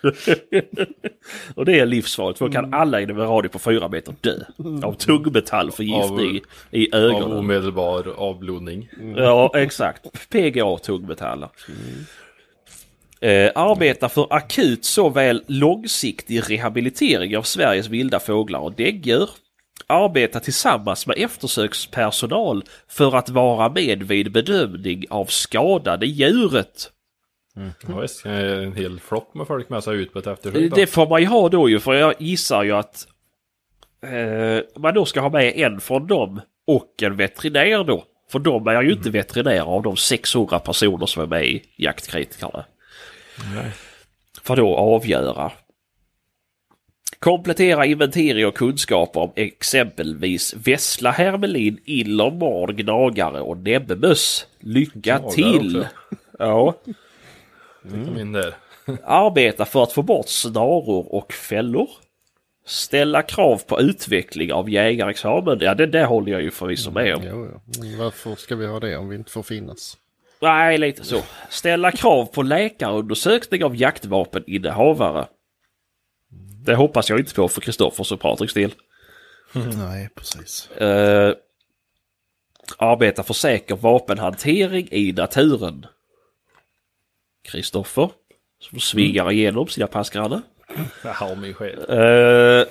Och det är livsfarligt för då kan alla inom en radie på fyra meter dö. Av tungmetallförgiftning i Av ögonen. omedelbar avblodning. Ja, exakt. PGA tungmetaller. Eh, arbetar för akut såväl långsiktig rehabilitering av Sveriges vilda fåglar och däggdjur. Arbetar tillsammans med eftersökspersonal för att vara med vid bedömning av skadade djuret. Ja, visst, en hel flock med folk med sig ut på ett eftersök. Det får man ju ha då ju, för jag gissar ju att eh, man då ska ha med en från dem och en veterinär då. För de är ju inte veterinärer av de 600 personer som är med i jaktkritikerna. För då avgöra. Komplettera inventering och kunskaper om exempelvis vessla, hermelin, iller, marn, gnagare och näbbmöss. Lycka till! Ja. Där. Arbeta för att få bort snaror och fällor. Ställa krav på utveckling av jägarexamen. Ja, det där håller jag ju förvisso med om. Jo, jo. Men varför ska vi ha det om vi inte får finnas? Nej, lite så. Ställa krav på läkarundersökning av jaktvapeninnehavare. Det hoppas jag inte på för Kristoffers och Patriks del. Nej, precis. Uh, arbeta för säker vapenhantering i naturen. Kristoffer, som svingar igenom sina passgrannar. Jaha, min själ. Uh,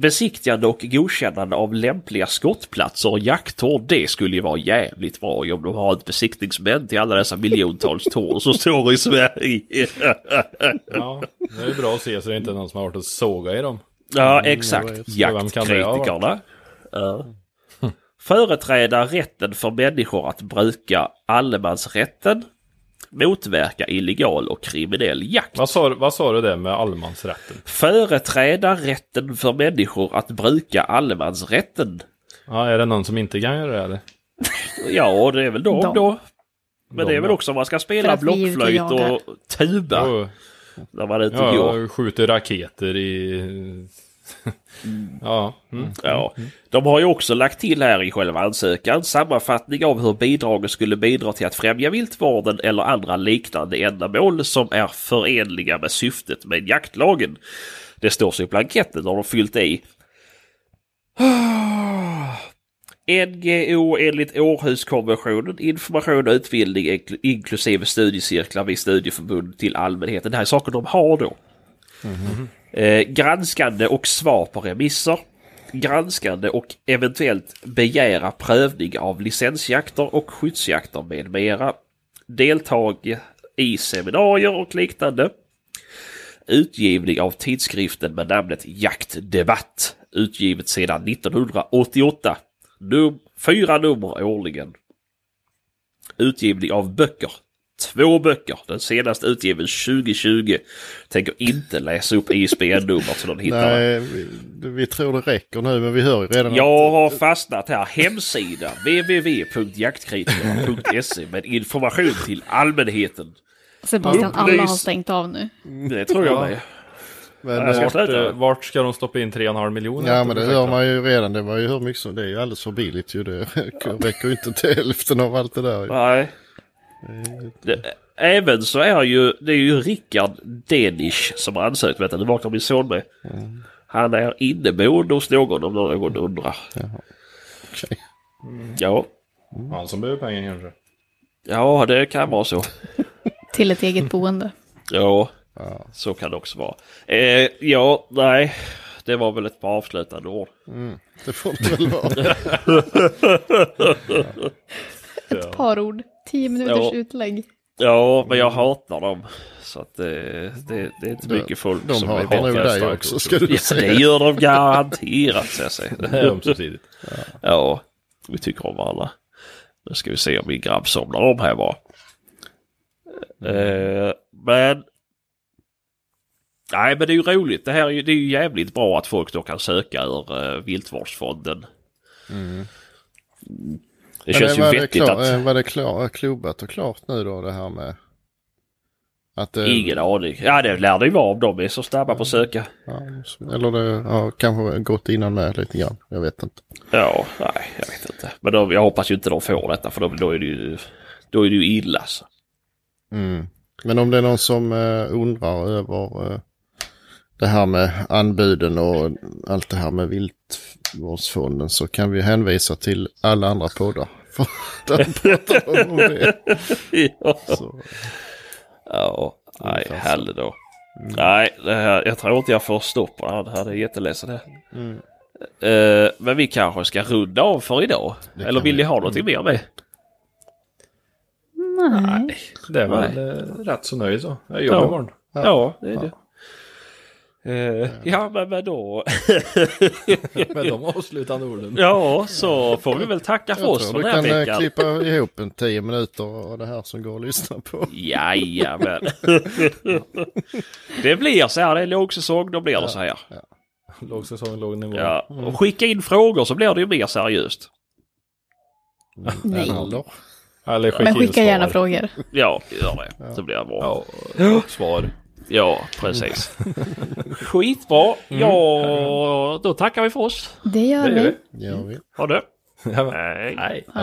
besiktigande och godkännande av lämpliga skottplatser och jakttorn. Det skulle ju vara jävligt bra om de har ett besiktningsmän till alla dessa miljontals torn som står i Sverige. Ja, det är bra att se så det är inte någon som har varit och såga i dem. ja, jag exakt. varit? Jaktkritikerna. Ja. Företräda rätten för människor att bruka allemansrätten. Motverka illegal och kriminell jakt. Vad sa, vad sa du det med allemansrätten? Företräda rätten för människor att bruka allemansrätten. Ja, är det någon som inte kan göra det eller? Ja, det är väl de, De. då. Men De, det är väl också om man ska spela blockflöjt och tuba Jo, när man är ute och går. Ja, skjuter raketer i... ja. Mm. Ja. De har ju också lagt till här i själva ansökan sammanfattning av hur bidraget skulle bidra till att främja viltvården eller andra liknande ändamål som är förenliga med syftet med jaktlagen. Det står så i blanketten har de fyllt i. NGO enligt Århuskonventionen, information och utbildning inkl- inklusive studiecirklar vid studieförbund till allmänheten. Det här är saker de har då. Eh, granskande och svar på remisser. Granskande och eventuellt begära prövning av licensjakter och skyddsjakter med mera. Deltag i seminarier och liknande. Utgivning av tidskriften med namnet Jaktdebatt. Utgivet sedan 1988. Num fyra nummer årligen. Utgivning av böcker. Två böcker. Den senaste utgiven 2020. Tänker inte läsa upp ISBN-numret så de hittar den. Nej, vi, vi tror det räcker nu men vi hör ju redan Jag har fastnat här. Hemsida www.jaktkritikerna.se med information till allmänheten. Sebastian, alla har stängt av nu. Det tror jag Ja. med. men, ska eh. Vart, eh, vart ska de stoppa in 3,5 miljoner? Ja men det hör man ju redan. Det var ju hur mycket som, det är ju alldeles för billigt ju. Det räcker ju inte till hälften av allt det där. Nej. Det, även så är ju, det är ju Rickard Denisch som har ansökt. Vänta, nu vaknar min son med. Han är inneboende hos någon om någon undrar. Okej. Ja, Han som behöver pengar kanske. ja det kan vara så. Till ett eget boende. Ja, Ja. så kan det också vara. Eh, ja, nej. Det var väl ett par avslutande ord. Det får det väl vara. Ett par ord. Tio minuters Ja. utlägg. Ja, men jag hatar dem. Så att det, det, det är inte mycket folk De som har, är nog vettiga dig också ska du Ja, det säga. gör de garanterat, ska jag säga. Det är ömsesidigt. Ja, vi tycker om varandra. Nu ska vi se om min grabb somnar om här bara. Eh, men... Nej men det är ju roligt. Det här är ju, det är ju jävligt bra att folk då kan söka ur uh, viltvårdsfonden. Det Men, känns eh, ju det vettigt klar, att... Var det klar, klubbat och klart nu då det här med? Att det, Ingen aning. Ja det lär det ju vara om de är så snabba på att söka. Ja, eller det har kanske gått innan med lite grann. Jag vet inte. Ja, nej jag vet inte. Men då, jag hoppas ju inte de får detta för då, då är det ju... Då är det ju illa så. Mm. Men om det är någon som eh, undrar över eh, det här med anbuden och allt det här med viltvårdsfonden så kan vi hänvisa till alla andra poddar. För där pratar de om det. ja. Så, Ja, nej heller då. Nej, det här, jag tror inte jag får stopp på det här. Det här är jätteledsen. mm. Eh, men vi kanske ska runda av för idag. Det Eller vill vi. ni ha någonting mer med? Nej. Det är väl Nej. eh, rätt så nöjd så. Jag jobbar Ja. imorgon. Ja, det är det. Eh, ja, men, men då... Med de avslutande orden. ja, så får vi väl tacka för oss för du den här kan eh, veckan. klippa ihop en tio minuter av det här som går att lyssna på. Jajamän. det blir så här. Det är lågsäsong, då blir det så här. Låg säsong, låg nivå. Ja. Och skicka in frågor så blir det ju mer seriöst. Nej. Eller? Eller skicka Men skicka gärna frågor. Ja, gör det. Så blir det bra. Ja, svar. Ja, precis. Skitbra. Ja, då tackar vi för oss. Det gör Det gör vi. vi. Gör vi. Ha det. Nej. Nej. Det.